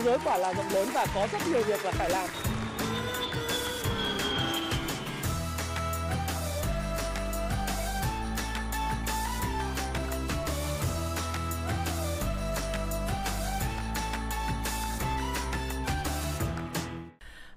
thế giới quả là rộng lớn và có rất nhiều việc là phải làm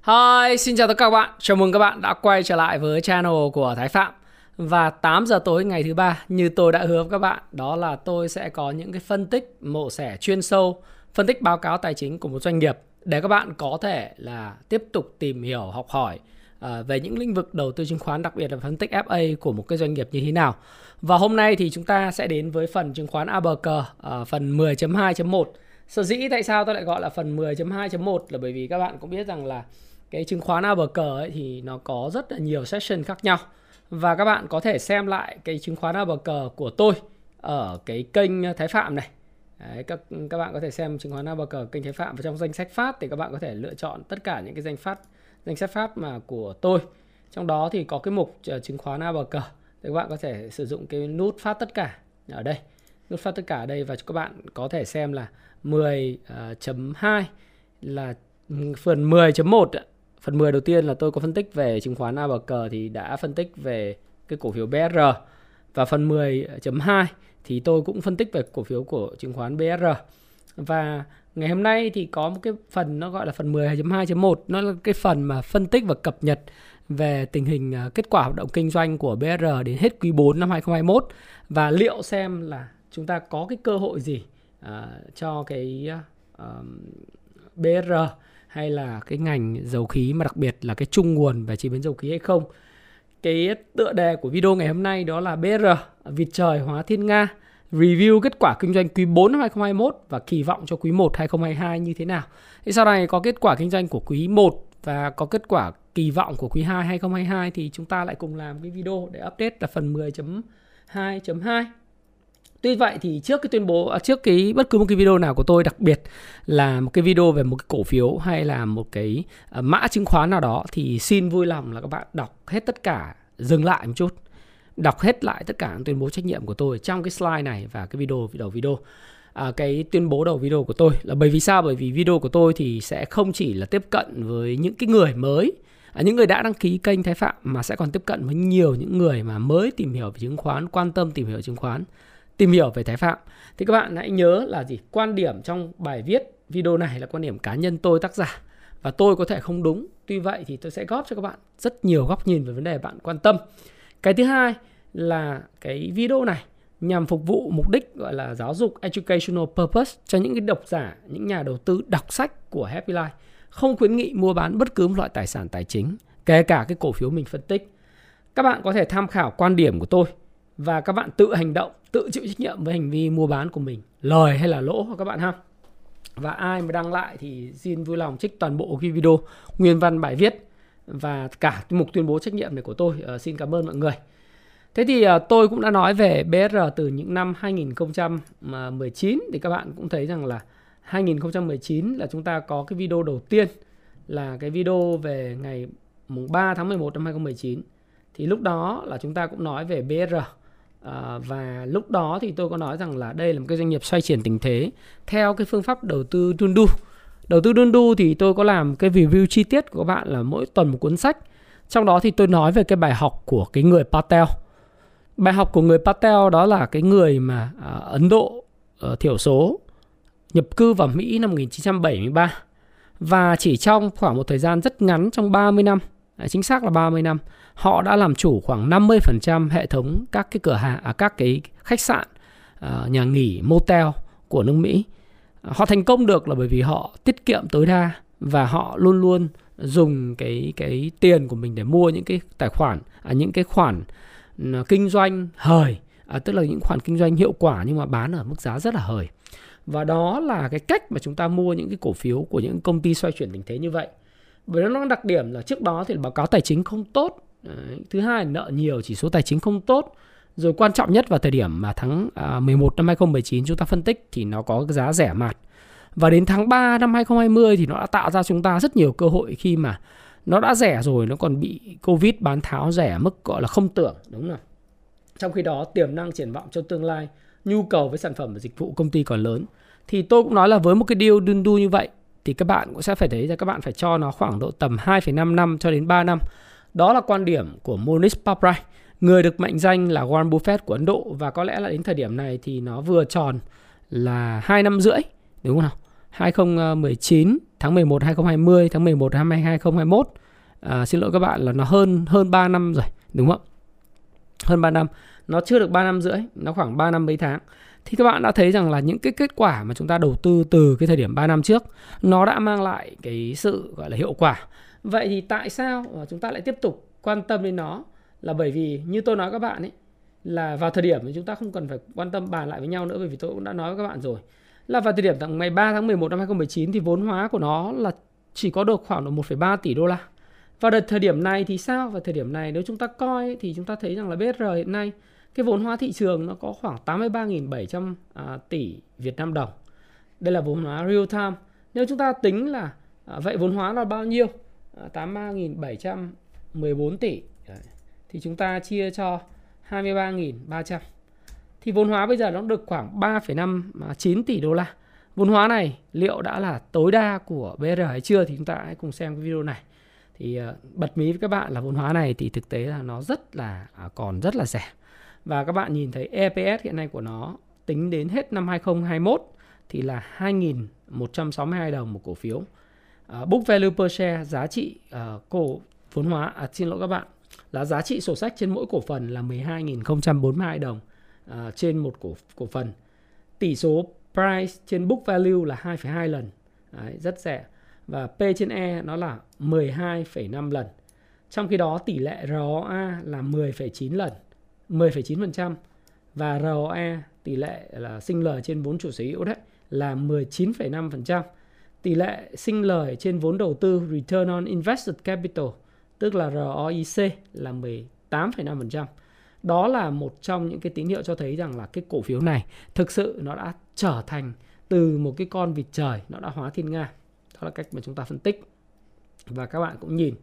Hi, xin chào tất cả các bạn. Chào mừng các bạn đã quay trở lại với channel của Thái Phạm. Và 8 giờ tối ngày thứ ba, như tôi đã hứa với các bạn, đó là tôi sẽ có những cái phân tích mổ xẻ chuyên sâu, phân tích báo cáo tài chính của một doanh nghiệp để các bạn có thể là tiếp tục tìm hiểu, học hỏi ờ, về những lĩnh vực đầu tư chứng khoán, đặc biệt là phân tích FA của một cái doanh nghiệp như thế nào. Và hôm nay thì chúng ta sẽ đến với phần chứng khoán ABC ờ, phần 10.2.1. Sở dĩ tại sao tôi lại gọi là phần 10.2.1 là bởi vì các bạn cũng biết rằng là cái chứng khoán ABC ấy thì nó có rất là nhiều session khác nhau và các bạn có thể xem lại cái chứng khoán ABC của tôi ở cái kênh Thái Phạm này Đấy, các các bạn có thể xem chứng khoán ABG kênh Thái Phạm. Và trong danh sách phát thì các bạn có thể lựa chọn tất cả những cái danh phát danh sách phát mà của tôi. Trong đó thì có cái mục chứng khoán ABG thì các bạn có thể sử dụng cái nút phát tất cả ở đây. Nút phát tất cả ở đây và các bạn có thể xem là 10.2 ờ, là phần 10.1 Phần 10 đầu tiên là tôi có phân tích về chứng khoán ABG thì đã phân tích về cái cổ phiếu BR và phần 10.2 thì tôi cũng phân tích về cổ phiếu của chứng khoán BR. Và ngày hôm nay thì có một cái phần nó gọi là phần 10.2.1 nó là cái phần mà phân tích và cập nhật về tình hình à, kết quả hoạt động kinh doanh của BR đến hết quý 4 năm 2021 và liệu xem là chúng ta có cái cơ hội gì uh, cho cái à, uh, BR hay là cái ngành dầu khí mà đặc biệt là cái trung nguồn về chế biến dầu khí hay không. Cái tựa đề của video ngày hôm nay đó là BR Vịt trời hóa thiên Nga review kết quả kinh doanh quý 4 năm 2021 và kỳ vọng cho quý 1 2022 như thế nào. Thì sau này có kết quả kinh doanh của quý 1 và có kết quả kỳ vọng của quý 2 2022 thì chúng ta lại cùng làm cái video để update là phần 10.2.2 Tuy vậy thì trước cái tuyên bố à, trước cái bất cứ một cái video nào của tôi, đặc biệt là một cái video về một cái cổ phiếu hay là một cái à, mã chứng khoán nào đó thì xin vui lòng là các bạn đọc hết tất cả dừng lại một chút. Đọc hết lại tất cả tuyên bố trách nhiệm của tôi trong cái slide này và cái video đầu video. À, cái tuyên bố đầu video của tôi là bởi vì sao? Bởi vì video của tôi thì sẽ không chỉ là tiếp cận với những cái người mới à, những người đã đăng ký kênh Thái Phạm mà sẽ còn tiếp cận với nhiều những người mà mới tìm hiểu về chứng khoán quan tâm tìm hiểu chứng khoán tìm hiểu về Thái Phạm. Thì các bạn hãy nhớ là gì? Quan điểm trong bài viết video này là quan điểm cá nhân tôi tác giả và tôi có thể không đúng. Tuy vậy thì tôi sẽ góp cho các bạn rất nhiều góc nhìn về vấn đề bạn quan tâm. Cái thứ hai là cái video này nhằm phục vụ mục đích, gọi là, giáo dục educational purpose cho những cái độc giả, những nhà đầu tư đọc sách của Happy Life không khuyến nghị mua bán bất cứ một loại tài sản tài chính, kể cả cái cổ phiếu mình phân tích. Các bạn có thể tham khảo quan điểm của tôi và các bạn tự hành động, tự chịu trách nhiệm với hành vi mua bán của mình, lời hay là lỗ các bạn ha và ai mà đăng lại thì xin vui lòng trích toàn bộ cái video nguyên văn bài viết và cả mục tuyên bố trách nhiệm này của tôi. Uh, xin cảm ơn mọi người. Thế thì uh, tôi cũng đã nói về BR từ những năm 2019 thì các bạn cũng thấy rằng là 2019 là chúng ta có cái video đầu tiên là cái video về ngày mùng 3 tháng 11 năm 2019 thì lúc đó là chúng ta cũng nói về BR À, và lúc đó thì tôi có nói rằng là đây là một cái doanh nghiệp xoay chuyển tình thế theo cái phương pháp đầu tư Dundu. Đầu tư Dundu thì tôi có làm cái review chi tiết của các bạn là mỗi tuần một cuốn sách. Trong đó thì tôi nói về cái bài học của cái người Patel. Bài học của người Patel đó là cái người mà à, Ấn Độ ờ, thiểu số nhập cư vào Mỹ năm 1973 và chỉ trong khoảng một thời gian rất ngắn trong 30 năm, à, chính xác là 30 năm họ đã làm chủ khoảng 50% hệ thống các cái cửa hàng à, các cái khách sạn à, nhà nghỉ motel của nước Mỹ. Họ thành công được là bởi vì họ tiết kiệm tối đa và họ luôn luôn dùng cái cái tiền của mình để mua những cái tài khoản à, những cái khoản ừ, kinh doanh hời à, tức là những khoản kinh doanh hiệu quả nhưng mà bán ở mức giá rất là hời và đó là cái cách mà chúng ta mua những cái cổ phiếu của những công ty xoay chuyển tình thế như vậy bởi nó đặc điểm là trước đó thì báo cáo tài chính không tốt Đấy. Thứ hai nợ nhiều, chỉ số tài chính không tốt. Rồi quan trọng nhất vào thời điểm mà tháng à, 11 năm 2019 chúng ta phân tích thì nó có cái giá rẻ mạt. Và đến tháng 3 năm 2020 thì nó đã tạo ra chúng ta rất nhiều cơ hội khi mà nó đã rẻ rồi nó còn bị Covid bán tháo rẻ mức gọi là không tưởng đúng không? Trong khi đó tiềm năng triển vọng cho tương lai, nhu cầu với sản phẩm và dịch vụ công ty còn lớn. Thì tôi cũng nói là với một cái deal đun đu như vậy thì các bạn cũng sẽ phải thấy là các bạn phải cho nó khoảng độ tầm 2,5 năm cho đến 3 năm. Đó là quan điểm của Monish Paprai, người được mệnh danh là Warren Buffett của Ấn Độ và có lẽ là đến thời điểm này thì nó vừa tròn là 2 năm rưỡi, đúng không nào? 2019 ờ, tháng 11 2020 tháng 11 năm 2021 à, xin lỗi các bạn là nó hơn hơn 3 năm rồi đúng không? Hơn 3 năm. Nó chưa được 3 năm rưỡi nó khoảng 3 năm mấy tháng. Thì các bạn đã thấy rằng là những cái kết quả mà chúng ta đầu tư từ cái thời điểm 3 năm trước nó đã mang lại cái sự gọi là hiệu quả vậy thì tại sao chúng ta lại tiếp tục quan tâm đến nó là bởi vì như tôi nói các bạn ấy là vào thời điểm thì chúng ta không cần phải quan tâm bàn lại với nhau nữa bởi vì tôi cũng đã nói với các bạn rồi là vào thời điểm ngày 3 tháng 11 năm 2019 thì vốn hóa của nó là chỉ có được khoảng độ 1,3 tỷ đô la. Và đợt thời điểm này thì sao? Vào thời điểm này nếu chúng ta coi thì chúng ta thấy rằng là BR hiện nay cái vốn hóa thị trường nó có khoảng 83.700 à, tỷ Việt Nam đồng. Đây là vốn hóa real time. Nếu chúng ta tính là à, vậy vốn hóa là bao nhiêu? 83.714 tỷ. Đấy. Thì chúng ta chia cho 23.300 thì vốn hóa bây giờ nó được khoảng 3,59 à, tỷ đô la. Vốn hóa này liệu đã là tối đa của BR hay chưa thì chúng ta hãy cùng xem cái video này. Thì à, bật mí với các bạn là vốn hóa này thì thực tế là nó rất là à, còn rất là rẻ. Và các bạn nhìn thấy EPS hiện nay của nó tính đến hết năm 2021 thì là 2.162 đồng một cổ phiếu. Uh, book value per share giá trị uh, cổ vốn hóa à, xin lỗi các bạn là giá trị sổ sách trên mỗi cổ phần là 12.042 đồng uh, trên một cổ cổ phần. Tỷ số price trên book value là 2,2 lần. Đấy, rất rẻ. Và P trên E nó là 12,5 lần. Trong khi đó tỷ lệ ROA là 10,9 lần, 10,9% và ROE tỷ lệ là sinh lời trên vốn chủ sở hữu đấy là 19,5%. Tỷ lệ sinh lời trên vốn đầu tư Return on Invested Capital tức là ROIC là 18,5% đó là một trong những cái tín hiệu cho thấy rằng là cái cổ phiếu này thực sự nó đã trở thành từ một cái con vịt trời nó đã hóa thiên nga. Đó là cách mà chúng ta phân tích. Và các bạn cũng nhìn.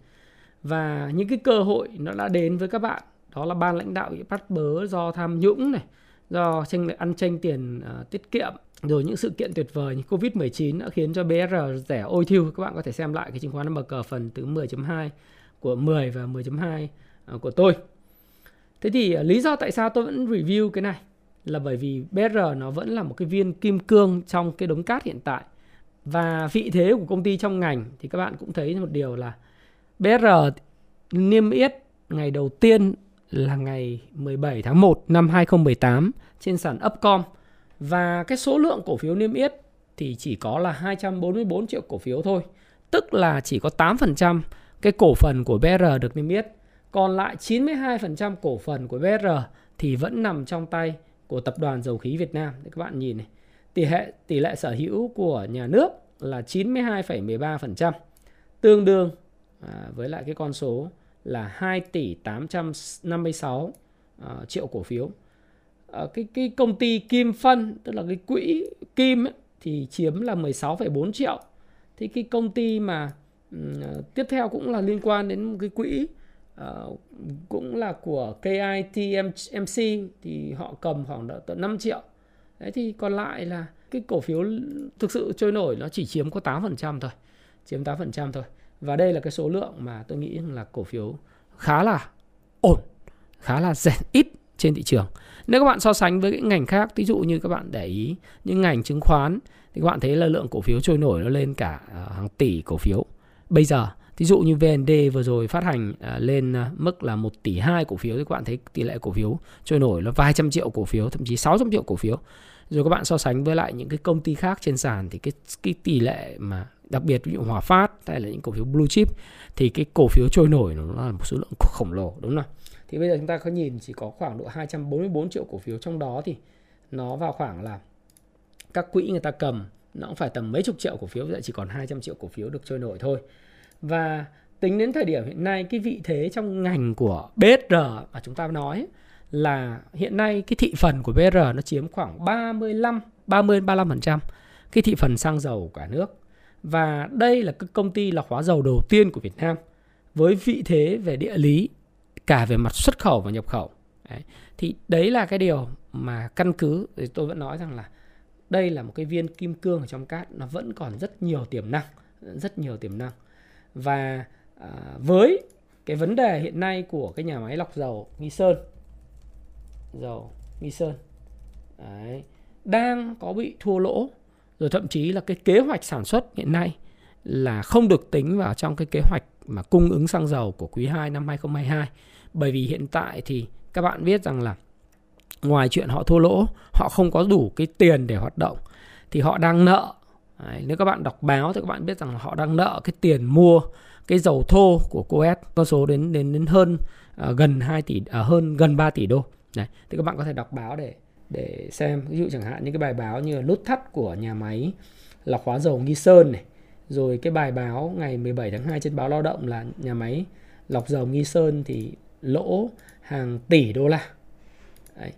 Và những cái cơ hội nó đã đến với các bạn đó là ban lãnh đạo bị bắt bớ do tham nhũng này do tranh ăn tranh tiền uh, tiết kiệm rồi những sự kiện tuyệt vời như Covid-19 đã khiến cho BR rẻ ôi thiêu. Các bạn có thể xem lại cái chứng khoán mở cờ phần từ 10.2 của 10 và 10.2 à, của tôi. Thế thì à, lý do tại sao tôi vẫn review cái này là bởi vì BR nó vẫn là một cái viên kim cương trong cái đống cát hiện tại. Và vị thế của công ty trong ngành thì các bạn cũng thấy một điều là BR niêm yết ngày đầu tiên là ngày 17 tháng 1 năm 2018 trên sàn Upcom và cái số lượng cổ phiếu niêm yết thì chỉ có là 244 triệu cổ phiếu thôi. Tức là chỉ có 8% cái cổ phần của BR được niêm yết còn lại 92% cổ phần của BR thì vẫn nằm trong tay của tập đoàn dầu khí Việt Nam. Để các bạn nhìn này. Tỷ hệ tỷ lệ sở hữu của nhà nước là 92,13%, tương đương à, với lại cái con số là 2 tỷ 856 à, triệu cổ phiếu. À, cái cái công ty Kim Phân tức là cái quỹ Kim ấy, thì chiếm là 16,4 triệu. Thì cái công ty mà um, tiếp theo cũng là liên quan đến một cái quỹ uh, cũng là của KITMC thì họ cầm khoảng độ tận 5 triệu. Đấy thì còn lại là cái cổ phiếu thực sự trôi nổi nó chỉ chiếm có 8% thôi. Chiếm 8% thôi. Và đây là cái số lượng mà tôi nghĩ là cổ phiếu khá là ổn, khá là rẻ ít trên thị trường. Nếu các bạn so sánh với những ngành khác, ví dụ như các bạn để ý những ngành chứng khoán thì các bạn thấy là lượng cổ phiếu trôi nổi nó lên cả à, hàng tỷ cổ phiếu. Bây giờ Ví dụ như VND vừa rồi phát hành à, lên à, mức là 1 tỷ 2 cổ phiếu thì các bạn thấy tỷ lệ cổ phiếu trôi nổi là vài trăm triệu cổ phiếu, thậm chí 600 triệu cổ phiếu. Rồi các bạn so sánh với lại những cái công ty khác trên sàn thì cái cái tỷ lệ mà đặc biệt ví dụ Hòa Phát hay là những cổ phiếu blue chip thì cái cổ phiếu trôi nổi nó là một số lượng khổng lồ đúng không? Thì bây giờ chúng ta có nhìn chỉ có khoảng độ 244 triệu cổ phiếu trong đó thì nó vào khoảng là các quỹ người ta cầm, nó cũng phải tầm mấy chục triệu cổ phiếu, vậy chỉ còn 200 triệu cổ phiếu được trôi nổi thôi và tính đến thời điểm hiện nay, cái vị thế trong ngành của BR mà chúng ta nói là hiện nay cái thị phần của BR nó chiếm khoảng 35 30 35% cái thị phần xăng dầu cả nước. Và đây là cái công ty lọc hóa dầu đầu tiên của Việt Nam với vị thế về địa lý cả về mặt xuất khẩu và nhập khẩu. Đấy. Thì đấy là cái điều mà căn cứ thì tôi vẫn nói rằng là đây là một cái viên kim cương ở trong cát nó vẫn còn rất nhiều tiềm năng rất nhiều tiềm năng và à, với cái vấn đề hiện nay của cái nhà máy lọc dầu nghi sơn dầu nghi sơn Đấy, đang có bị thua lỗ rồi thậm chí là cái kế hoạch sản xuất hiện nay là không được tính vào trong cái kế hoạch mà cung ứng xăng dầu của quý 2 năm 2022 bởi vì hiện tại thì các bạn biết rằng là ngoài chuyện họ thua lỗ họ không có đủ cái tiền để hoạt động thì họ đang nợ. Đấy, nếu các bạn đọc báo thì các bạn biết rằng là họ đang nợ cái tiền mua cái dầu thô của Coes con số đến đến đến hơn uh, gần 2 tỷ uh, hơn gần 3 tỷ đô. Đấy, thì các bạn có thể đọc báo để để xem. Ví dụ chẳng hạn những cái bài báo như là nút thắt của nhà máy lọc hóa dầu Nghi Sơn này, rồi cái bài báo ngày 17 tháng 2 trên báo Lao động là nhà máy lọc dầu Nghi Sơn thì lỗ hàng tỷ đô la. Đấy.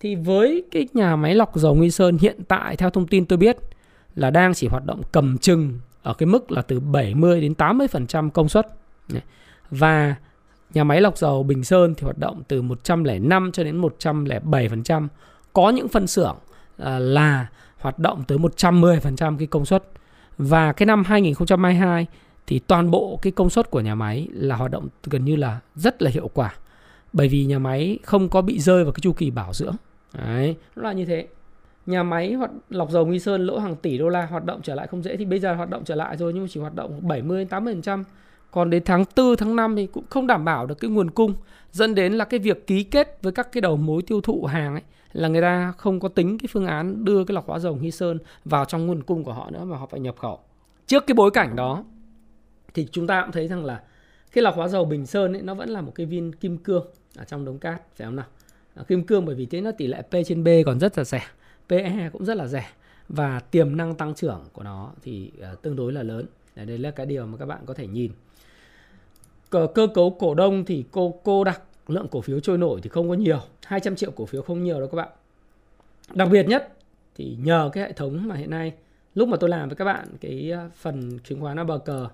Thì với cái nhà máy lọc dầu Nghi Sơn hiện tại, theo thông tin tôi biết, là đang chỉ hoạt động cầm chừng ở cái mức là từ 70 đến 80% công suất. Và nhà máy lọc dầu Bình Sơn thì hoạt động từ 105 cho đến 107%. Có những phân xưởng à, là hoạt động tới 110% cái công suất. Và cái năm 2022 thì toàn bộ cái công suất của nhà máy là hoạt động gần như là rất là hiệu quả. Bởi vì nhà máy không có bị rơi vào cái chu kỳ bảo dưỡng. Đấy, nó là như thế nhà máy hoạt lọc dầu Nghi Sơn lỗ hàng tỷ đô la hoạt động trở lại không dễ thì bây giờ hoạt động trở lại rồi nhưng mà chỉ hoạt động 70 80%. Còn đến tháng 4 tháng 5 thì cũng không đảm bảo được cái nguồn cung dẫn đến là cái việc ký kết với các cái đầu mối tiêu thụ hàng ấy là người ta không có tính cái phương án đưa cái lọc hóa dầu Nghi Sơn vào trong nguồn cung của họ nữa mà họ phải nhập khẩu. Trước cái bối cảnh đó thì chúng ta cũng thấy rằng là cái lọc hóa dầu Bình Sơn ấy nó vẫn là một cái viên kim cương ở trong đống cát phải không nào? Ờ, kim cương bởi vì thế nó tỷ lệ P trên B còn rất là rẻ PE cũng rất là rẻ và tiềm năng tăng trưởng của nó thì uh, tương đối là lớn. Đấy, đây là cái điều mà các bạn có thể nhìn. Cơ, cơ cấu cổ đông thì cô cô đặc lượng cổ phiếu trôi nổi thì không có nhiều, 200 triệu cổ phiếu không nhiều đâu các bạn. Đặc biệt nhất thì nhờ cái hệ thống mà hiện nay lúc mà tôi làm với các bạn cái ờ, phần chứng khoán bờ cờ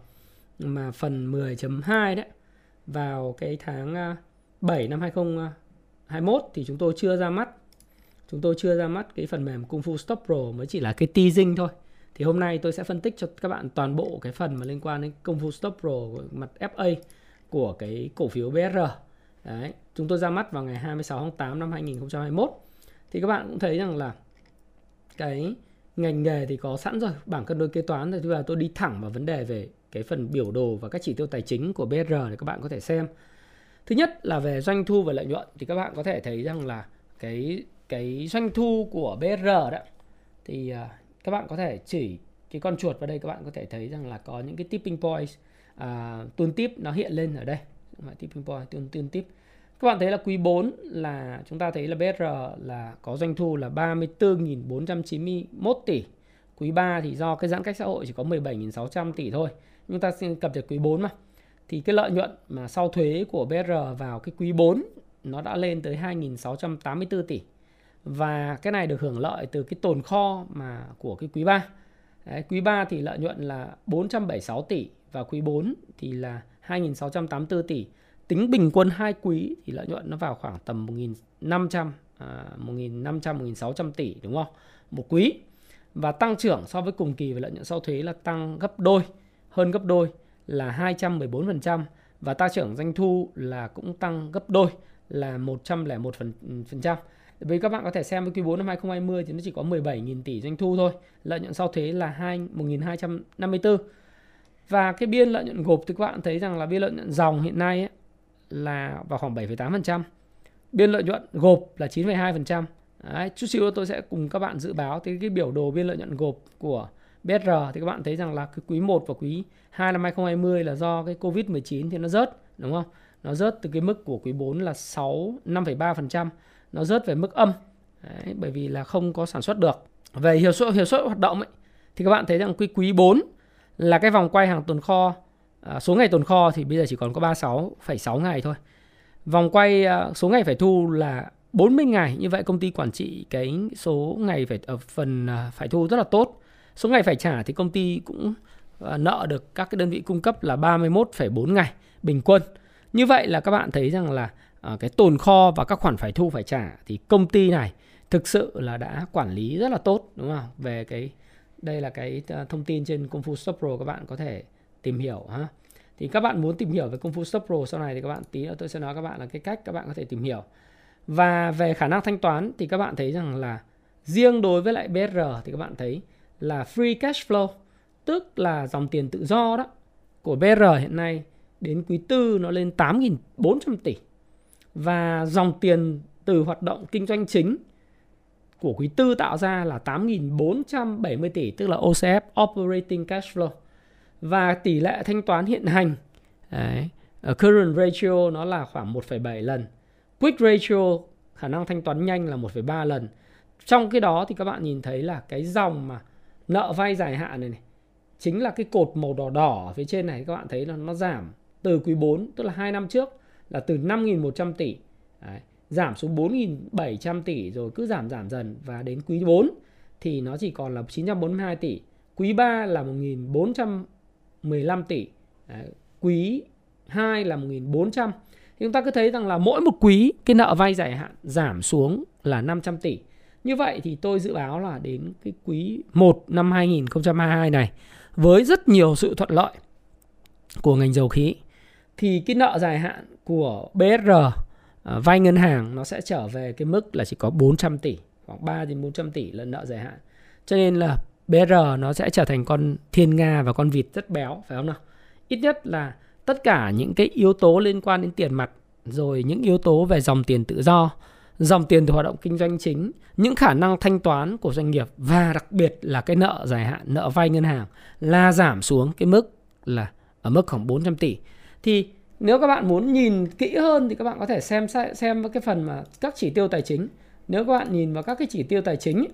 mà phần 10.2 đấy, vào cái tháng à, 7 năm 2021 thì chúng tôi chưa ra mắt. Chúng tôi chưa ra mắt cái phần mềm Kung Fu Stop Pro, mới chỉ là cái teasing thôi. Thì hôm nay tôi sẽ phân tích cho các bạn toàn bộ cái phần mà liên quan đến Kung Fu Stop Pro, mặt FA của cái cổ phiếu BR đấy, chúng tôi ra mắt vào ngày 26 tháng 8 năm 2021 thì các bạn cũng thấy rằng là cái ngành nghề thì có sẵn rồi, bảng cân đối kế toán thì bây tôi đi thẳng vào vấn đề về cái phần biểu đồ và các chỉ tiêu tài chính của BR để các bạn có thể xem. Thứ nhất là về doanh thu và lợi nhuận thì các bạn có thể thấy rằng là cái cái doanh thu của BR đó thì à, các bạn có thể chỉ cái con chuột vào đây các bạn có thể thấy rằng là có những cái tipping points à, uh, tuần tip nó hiện lên ở đây. Tipping point tuần tuần tip. Các bạn thấy là quý 4 là chúng ta thấy là BR là có doanh thu là 34.491 tỷ. Quý 3 thì do cái giãn cách xã hội chỉ có 17.600 tỷ thôi chúng ta xin cập nhật quý 4 mà thì cái lợi nhuận mà sau thuế của BR vào cái quý 4 nó đã lên tới 2.684 tỷ và cái này được hưởng lợi từ cái tồn kho mà của cái quý 3. Đấy, quý 3 thì lợi nhuận là 476 tỷ và quý 4 thì là 2.684 tỷ. Tính bình quân hai quý thì lợi nhuận nó vào khoảng tầm 1.500 à, 1.500 1.600 tỷ đúng không? Một quý. Và tăng trưởng so với cùng kỳ về lợi nhuận sau thuế là tăng gấp đôi, hơn gấp đôi là 214% và tăng trưởng doanh thu là cũng tăng gấp đôi là 101%. Vì các bạn có thể xem với quý 4 năm 2020 thì nó chỉ có 17.000 tỷ doanh thu thôi. Lợi nhuận sau thuế là 2 1.254. Và cái biên lợi nhuận gộp thì các bạn thấy rằng là biên lợi nhuận dòng hiện nay ấy, là vào khoảng 7,8%. Biên lợi nhuận gộp là 9,2%. Đấy, chút xíu tôi sẽ cùng các bạn dự báo thì cái biểu đồ biên lợi nhuận gộp của BR thì các bạn thấy rằng là cái quý 1 và quý 2 năm 2020 là do cái Covid-19 thì nó rớt đúng không? Nó rớt từ cái mức của quý 4 là 6 5,3% nó rớt về mức âm Đấy, bởi vì là không có sản xuất được. Về hiệu suất hiệu suất hoạt động ấy, thì các bạn thấy rằng quý quý 4 là cái vòng quay hàng tồn kho à, số ngày tồn kho thì bây giờ chỉ còn có 36,6 ngày thôi. Vòng quay à, số ngày phải thu là 40 ngày. Như vậy công ty quản trị cái số ngày phải ở phần à, phải thu rất là tốt số ngày phải trả thì công ty cũng ờ, nợ được các cái đơn vị cung cấp là 31,4 ngày bình quân như vậy là các bạn thấy rằng là ờ, cái tồn kho và các khoản phải thu phải trả thì công ty này thực sự là đã quản lý rất là tốt đúng không? Về cái đây là cái ờ, thông tin trên Công Fu Stop Pro các bạn có thể tìm hiểu ha. Thì các bạn muốn tìm hiểu về Công Fu Stop Pro sau này thì các bạn tí nữa tôi sẽ nói các bạn là cái cách các bạn có thể tìm hiểu. Và về khả năng thanh toán thì các bạn thấy rằng là riêng đối với lại BR thì các bạn thấy là free cash flow tức là dòng tiền tự do đó của BR hiện nay đến quý tư nó lên 8.400 tỷ. Và dòng tiền từ hoạt động kinh doanh chính của quý tư tạo ra là 8.470 tỷ tức là OCF Operating Cash Flow. Và tỷ lệ thanh toán hiện hành đấy, current ratio nó là khoảng 1,7 lần. Quick ratio khả năng thanh toán nhanh là 1,3 lần. Trong cái đó thì các bạn nhìn thấy là cái dòng mà nợ vay dài hạn này này chính là cái cột màu đỏ đỏ ở phía trên này các bạn thấy là nó giảm từ quý 4 tức là 2 năm trước là từ 5.100 tỷ. Đấy, giảm xuống 4.700 tỷ rồi cứ giảm giảm dần và đến quý 4 thì nó chỉ còn là 942 tỷ. Quý 3 là 1.415 tỷ. Đấy, quý 2 là 1.400 thì chúng ta cứ thấy rằng là mỗi một quý cái nợ vay dài hạn giảm xuống là 500 tỷ như vậy thì tôi dự báo là đến cái quý 1 năm 2022 này với rất nhiều sự thuận lợi của ngành dầu khí thì cái nợ dài hạn của BSR à, vay ngân hàng nó sẽ trở về cái mức là chỉ có 400 tỷ khoảng 3 đến 400 tỷ là nợ dài hạn. Cho nên là BR nó sẽ trở thành con thiên nga và con vịt rất béo phải không nào? Ít nhất là tất cả những cái yếu tố liên quan đến tiền mặt rồi những yếu tố về dòng tiền tự do, dòng tiền từ hoạt động kinh doanh chính, những khả năng thanh toán của doanh nghiệp và đặc biệt là cái nợ dài hạn, nợ vay ngân hàng là giảm xuống cái mức là ở mức khoảng 400 tỷ. Thì nếu các bạn muốn nhìn kỹ hơn thì các bạn có thể xem xem cái phần mà các chỉ tiêu tài chính nếu các bạn nhìn vào các cái chỉ tiêu tài chính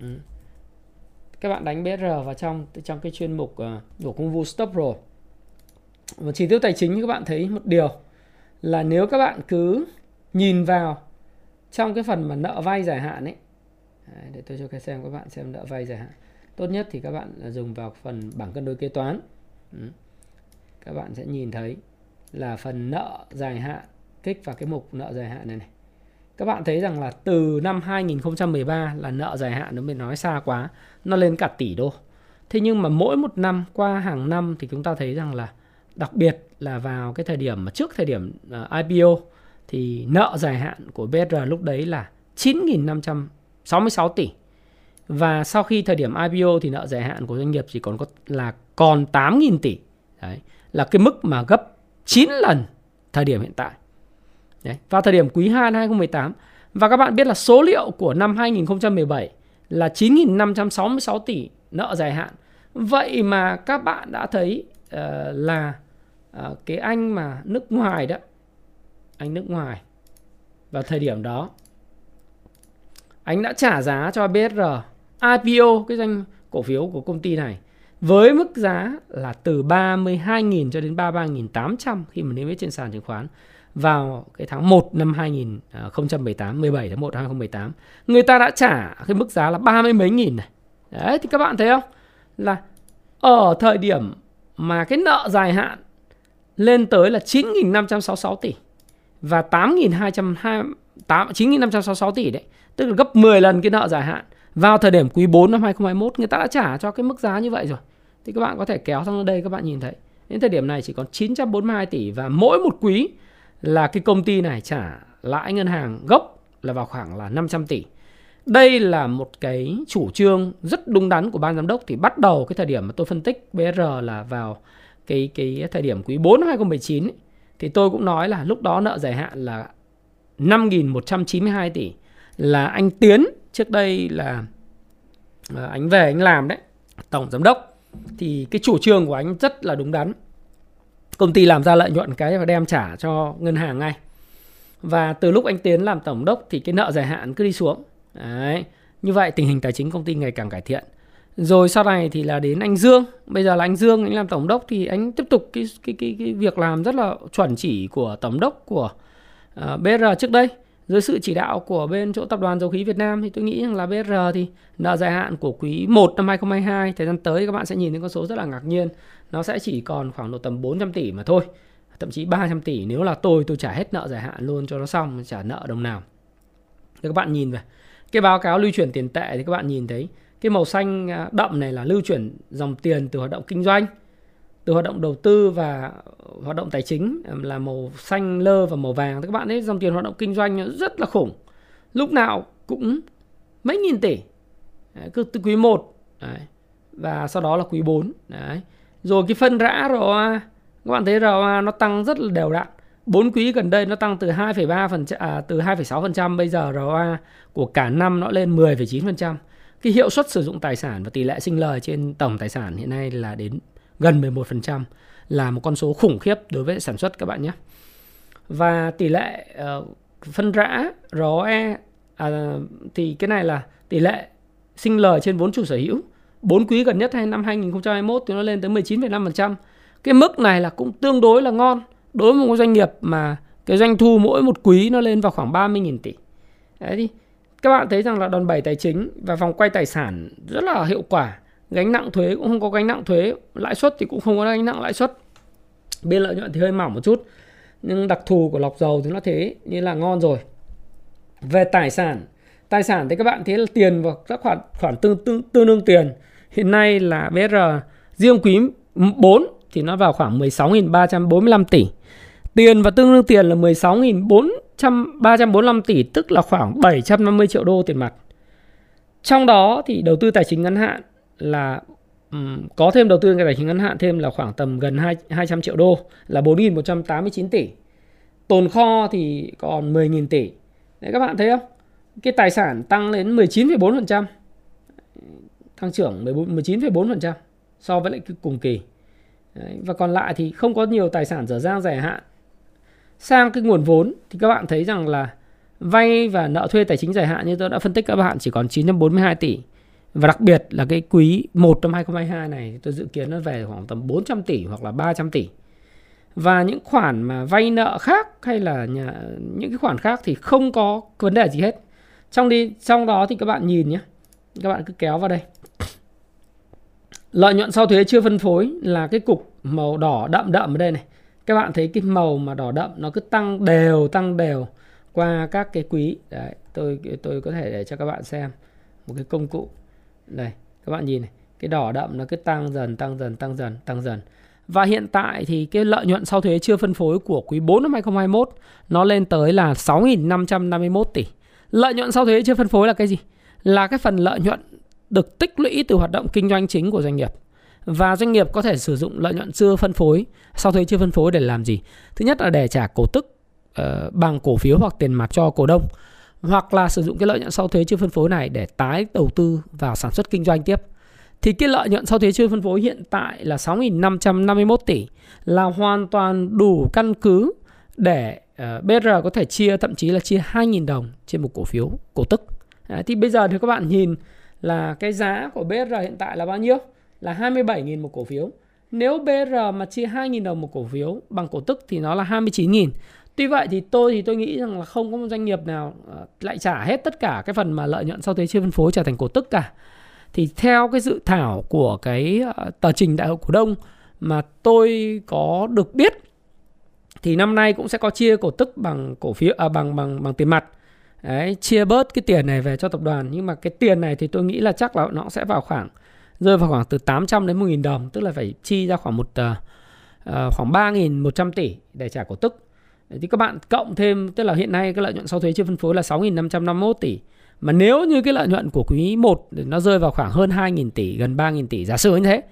ừ, các bạn đánh BR vào trong trong cái chuyên mục ờ, của công vụ Stop Pro và chỉ tiêu tài chính các bạn thấy một điều là nếu các bạn cứ nhìn vào. Trong cái phần mà nợ vay dài hạn ấy. Để tôi cho các xem các bạn xem nợ vay dài hạn. Tốt nhất thì các bạn dùng vào phần bảng cân đối kế toán. Ừ. Các bạn sẽ nhìn thấy là phần nợ dài hạn kích vào cái mục nợ dài hạn này này. Các bạn thấy rằng là từ năm 2013 là nợ dài hạn nó mới nói xa quá, nó lên cả tỷ đô. Thế nhưng mà mỗi một năm qua hàng năm thì chúng ta thấy rằng là đặc biệt là vào cái thời điểm mà trước thời điểm à, IPO thì nợ dài hạn của BR lúc đấy là 9.566 tỷ. Và sau khi thời điểm IPO thì nợ dài hạn của doanh nghiệp chỉ còn có là còn 8.000 tỷ. Đấy là cái mức mà gấp 9 lần thời điểm hiện tại. Đấy, vào thời điểm quý 2 năm 2018 và các bạn biết là số liệu của năm 2017 là 9.566 tỷ nợ dài hạn. Vậy mà các bạn đã thấy uh, là uh, cái anh mà nước ngoài đó, anh nước ngoài vào thời điểm đó anh đã trả giá cho BSR IPO cái danh cổ phiếu của công ty này với mức giá là từ 32.000 cho đến 33.800 khi mà niêm yết trên sàn chứng khoán vào cái tháng 1 năm 2018, 17 tháng 1 năm 2018. Người ta đã trả cái mức giá là 30 mấy nghìn này. Đấy thì các bạn thấy không? Là ở thời điểm mà cái nợ dài hạn lên tới là 9.566 tỷ và 8.200 9.566 tỷ đấy, tức là gấp 10 lần cái nợ dài hạn. Vào thời điểm quý 4 năm 2021 người ta đã trả cho cái mức giá như vậy rồi thì các bạn có thể kéo sang đây các bạn nhìn thấy đến thời điểm này chỉ còn 942 tỷ và mỗi một quý là cái công ty này trả lãi ngân hàng gốc là vào khoảng là 500 tỷ. Đây là một cái chủ trương rất đúng đắn của ban giám đốc thì bắt đầu cái thời điểm mà tôi phân tích BR là vào cái cái thời điểm quý 4 năm 2019 ấy, thì tôi cũng nói là lúc đó nợ dài hạn là 5.192 tỷ là anh Tiến, trước đây là ờ, anh về anh làm đấy, tổng giám đốc. Thì cái chủ trương của anh rất là đúng đắn. Công ty làm ra lợi nhuận cái và đem trả cho ngân hàng ngay. Và từ lúc anh tiến làm tổng đốc thì cái nợ dài hạn cứ đi xuống. Đấy, như vậy tình hình tài chính công ty ngày càng cải thiện rồi sau này thì là đến anh Dương. Bây giờ là anh Dương anh làm tổng đốc thì anh tiếp tục cái cái cái, cái việc làm rất là chuẩn chỉ của tổng đốc của ờ, uh, BR trước đây. Dưới sự chỉ đạo của bên chỗ tập đoàn dầu khí Việt Nam thì tôi nghĩ rằng là BR thì nợ dài hạn của quý 1 năm 2022 thời gian tới các bạn sẽ nhìn thấy con số rất là ngạc nhiên. Nó sẽ chỉ còn khoảng độ tầm 400 tỷ mà thôi. Thậm chí 300 tỷ nếu là tôi tôi trả hết nợ dài hạn luôn cho nó xong trả nợ đồng nào. Thì các bạn nhìn về. Cái báo cáo lưu chuyển tiền tệ thì các bạn nhìn thấy cái màu xanh à, đậm này là lưu chuyển dòng tiền từ hoạt động kinh doanh từ hoạt động đầu tư và hoạt động tài chính là màu xanh lơ và màu vàng thì các bạn thấy dòng tiền hoạt động kinh doanh rất là khủng lúc nào cũng mấy nghìn tỷ đấy, cứ từ quý 1 đấy, và sau đó là quý 4 đấy. rồi cái phân rã ROA các bạn thấy ROA nó tăng rất là đều đặn 4 quý gần đây nó tăng từ 2,3 phần à, từ 2,6 phần trăm bây giờ ROA của cả năm nó lên 10,9 phần trăm. Cái hiệu suất sử dụng tài sản và tỷ lệ sinh lời trên tổng tài sản hiện nay là đến gần 11% là một con số khủng khiếp đối với sản xuất các bạn nhé. Và tỷ lệ uh, phân rã ROE à, thì cái này là tỷ lệ sinh lời trên vốn chủ sở hữu. 4 quý gần nhất hay năm 2021 thì nó lên tới 19,5%. Cái mức này là cũng tương đối là ngon đối với một doanh nghiệp mà cái doanh thu mỗi một quý nó lên vào khoảng 30.000 tỷ. Đấy thì các bạn thấy rằng là đòn bẩy tài chính và vòng quay tài sản rất là hiệu quả. Gánh nặng thuế cũng không có gánh nặng thuế, lãi suất thì cũng không có gánh nặng lãi suất. Biên lợi nhuận thì hơi mỏng một chút. Nhưng đặc thù của lọc dầu thì nó thế như là ngon rồi. Về tài sản, tài sản thì các bạn thấy là tiền và các khoản khoản tương tương tương đương tiền hiện nay là BR riêng quý 4 thì nó vào khoảng 16.345 tỷ. Tiền và tương đương tiền là 16.345 tỷ tức là khoảng 750 triệu đô tiền mặt. Trong đó thì đầu tư tài chính ngắn hạn là um, có thêm đầu tư tài chính ngắn hạn thêm là khoảng tầm gần 2, 200 triệu đô là 4.189 tỷ. Tồn kho thì còn 10.000 tỷ. Đấy các bạn thấy không? Cái tài sản tăng lên 19,4%. Tăng trưởng 19,4% so với lại cùng kỳ. Đấy, và còn lại thì không có nhiều tài sản dở dang dài hạn sang cái nguồn vốn thì các bạn thấy rằng là vay và nợ thuê tài chính dài hạn như tôi đã phân tích các bạn chỉ còn 942 tỷ. Và đặc biệt là cái quý 1 năm 2022 này tôi dự kiến nó về khoảng tầm 400 tỷ hoặc là 300 tỷ. Và những khoản mà vay nợ khác hay là nhà, những cái khoản khác thì không có vấn đề gì hết. Trong đi trong đó thì các bạn nhìn nhé các bạn cứ kéo vào đây. Lợi nhuận sau thuế chưa phân phối là cái cục màu đỏ đậm đậm ở đây này các bạn thấy cái màu mà đỏ đậm nó cứ tăng đều tăng đều qua các cái quý đấy, tôi tôi có thể để cho các bạn xem một cái công cụ đây, các bạn nhìn này, cái đỏ đậm nó cứ tăng dần tăng dần tăng dần tăng dần và hiện tại thì cái lợi nhuận sau thuế chưa phân phối của quý 4 năm 2021 nó lên tới là 6.551 tỷ. Lợi nhuận sau thuế chưa phân phối là cái gì? Là cái phần lợi nhuận được tích lũy từ hoạt động kinh doanh chính của doanh nghiệp và doanh nghiệp có thể sử dụng lợi nhuận chưa phân phối sau thuế chưa phân phối để làm gì thứ nhất là để trả cổ tức uh, bằng cổ phiếu hoặc tiền mặt cho cổ đông hoặc là sử dụng cái lợi nhuận sau thuế chưa phân phối này để tái đầu tư vào sản xuất kinh doanh tiếp thì cái lợi nhuận sau thuế chưa phân phối hiện tại là 6.551 tỷ là hoàn toàn đủ căn cứ để ờ, uh, BR có thể chia thậm chí là chia 2.000 đồng trên một cổ phiếu cổ tức. À, thì bây giờ thì các bạn nhìn là cái giá của BR hiện tại là bao nhiêu? Là 27.000 một cổ phiếu. Nếu BR mà chia 2.000 đồng một cổ phiếu bằng cổ tức thì nó là 29.000. Tuy vậy thì tôi thì tôi nghĩ rằng là không có một doanh nghiệp nào ờ, lại trả hết tất cả cái phần mà lợi nhuận sau thuế chia phân phối trở thành cổ tức cả. Thì theo cái dự thảo của cái ờ, tờ trình đại hội cổ đông mà tôi có được biết thì năm nay cũng sẽ có chia cổ tức bằng cổ phiếu à, bằng bằng bằng tiền mặt Đấy, chia bớt cái tiền này về cho tập đoàn nhưng mà cái tiền này thì tôi nghĩ là chắc là nó sẽ vào khoảng rơi vào khoảng từ 800 đến 1.000 đồng tức là phải chi ra khoảng một uh, khoảng 3.100 tỷ để trả cổ tức. Thì các bạn cộng thêm tức là hiện nay cái lợi nhuận sau thuế chưa phân phối là 6.551 tỷ. Mà nếu như cái lợi nhuận của quý 1 nó rơi vào khoảng hơn 2.000 tỷ gần 3.000 tỷ giả sử như thế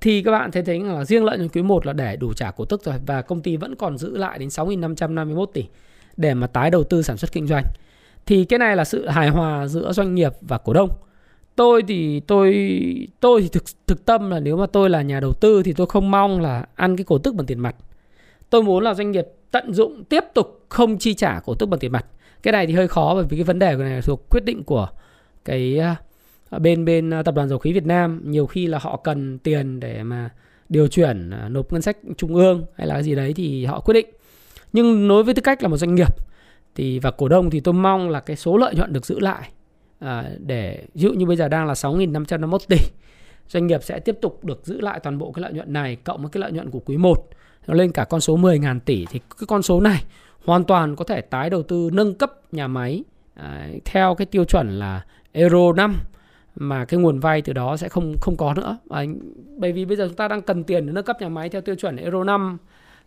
thì các bạn thấy thấy là riêng lợi nhuận quý 1 là để đủ trả cổ tức rồi và công ty vẫn còn giữ lại đến 6.551 tỷ để mà tái đầu tư sản xuất kinh doanh. Thì cái này là sự hài hòa giữa doanh nghiệp và cổ đông tôi thì tôi tôi thì thực thực tâm là nếu mà tôi là nhà đầu tư thì tôi không mong là ăn cái cổ tức bằng tiền mặt. Tôi muốn là doanh nghiệp tận dụng, tiếp tục không chi trả cổ tức bằng tiền mặt. Cái này thì hơi khó bởi vì cái vấn đề này thuộc quyết định của cái ờ, bên bên ờ, tập đoàn dầu khí Việt Nam. Nhiều khi là họ cần tiền để mà điều chuyển ờ, nộp ngân sách trung ương hay là cái gì đấy thì họ quyết định. Nhưng đối với tư cách là một doanh nghiệp thì, và cổ đông thì tôi mong là cái số lợi nhuận được giữ lại à, để ví dụ như bây giờ đang là 6.551 tỷ doanh nghiệp sẽ tiếp tục được giữ lại toàn bộ cái lợi nhuận này cộng với cái lợi nhuận của quý 1 nó lên cả con số 10.000 tỷ thì cái con số này hoàn toàn có thể tái đầu tư nâng cấp nhà máy à, theo cái tiêu chuẩn là Euro 5 mà cái nguồn vay từ đó sẽ không không có nữa. À, bởi vì bây giờ chúng ta đang cần tiền để nâng cấp nhà máy theo tiêu chuẩn Euro 5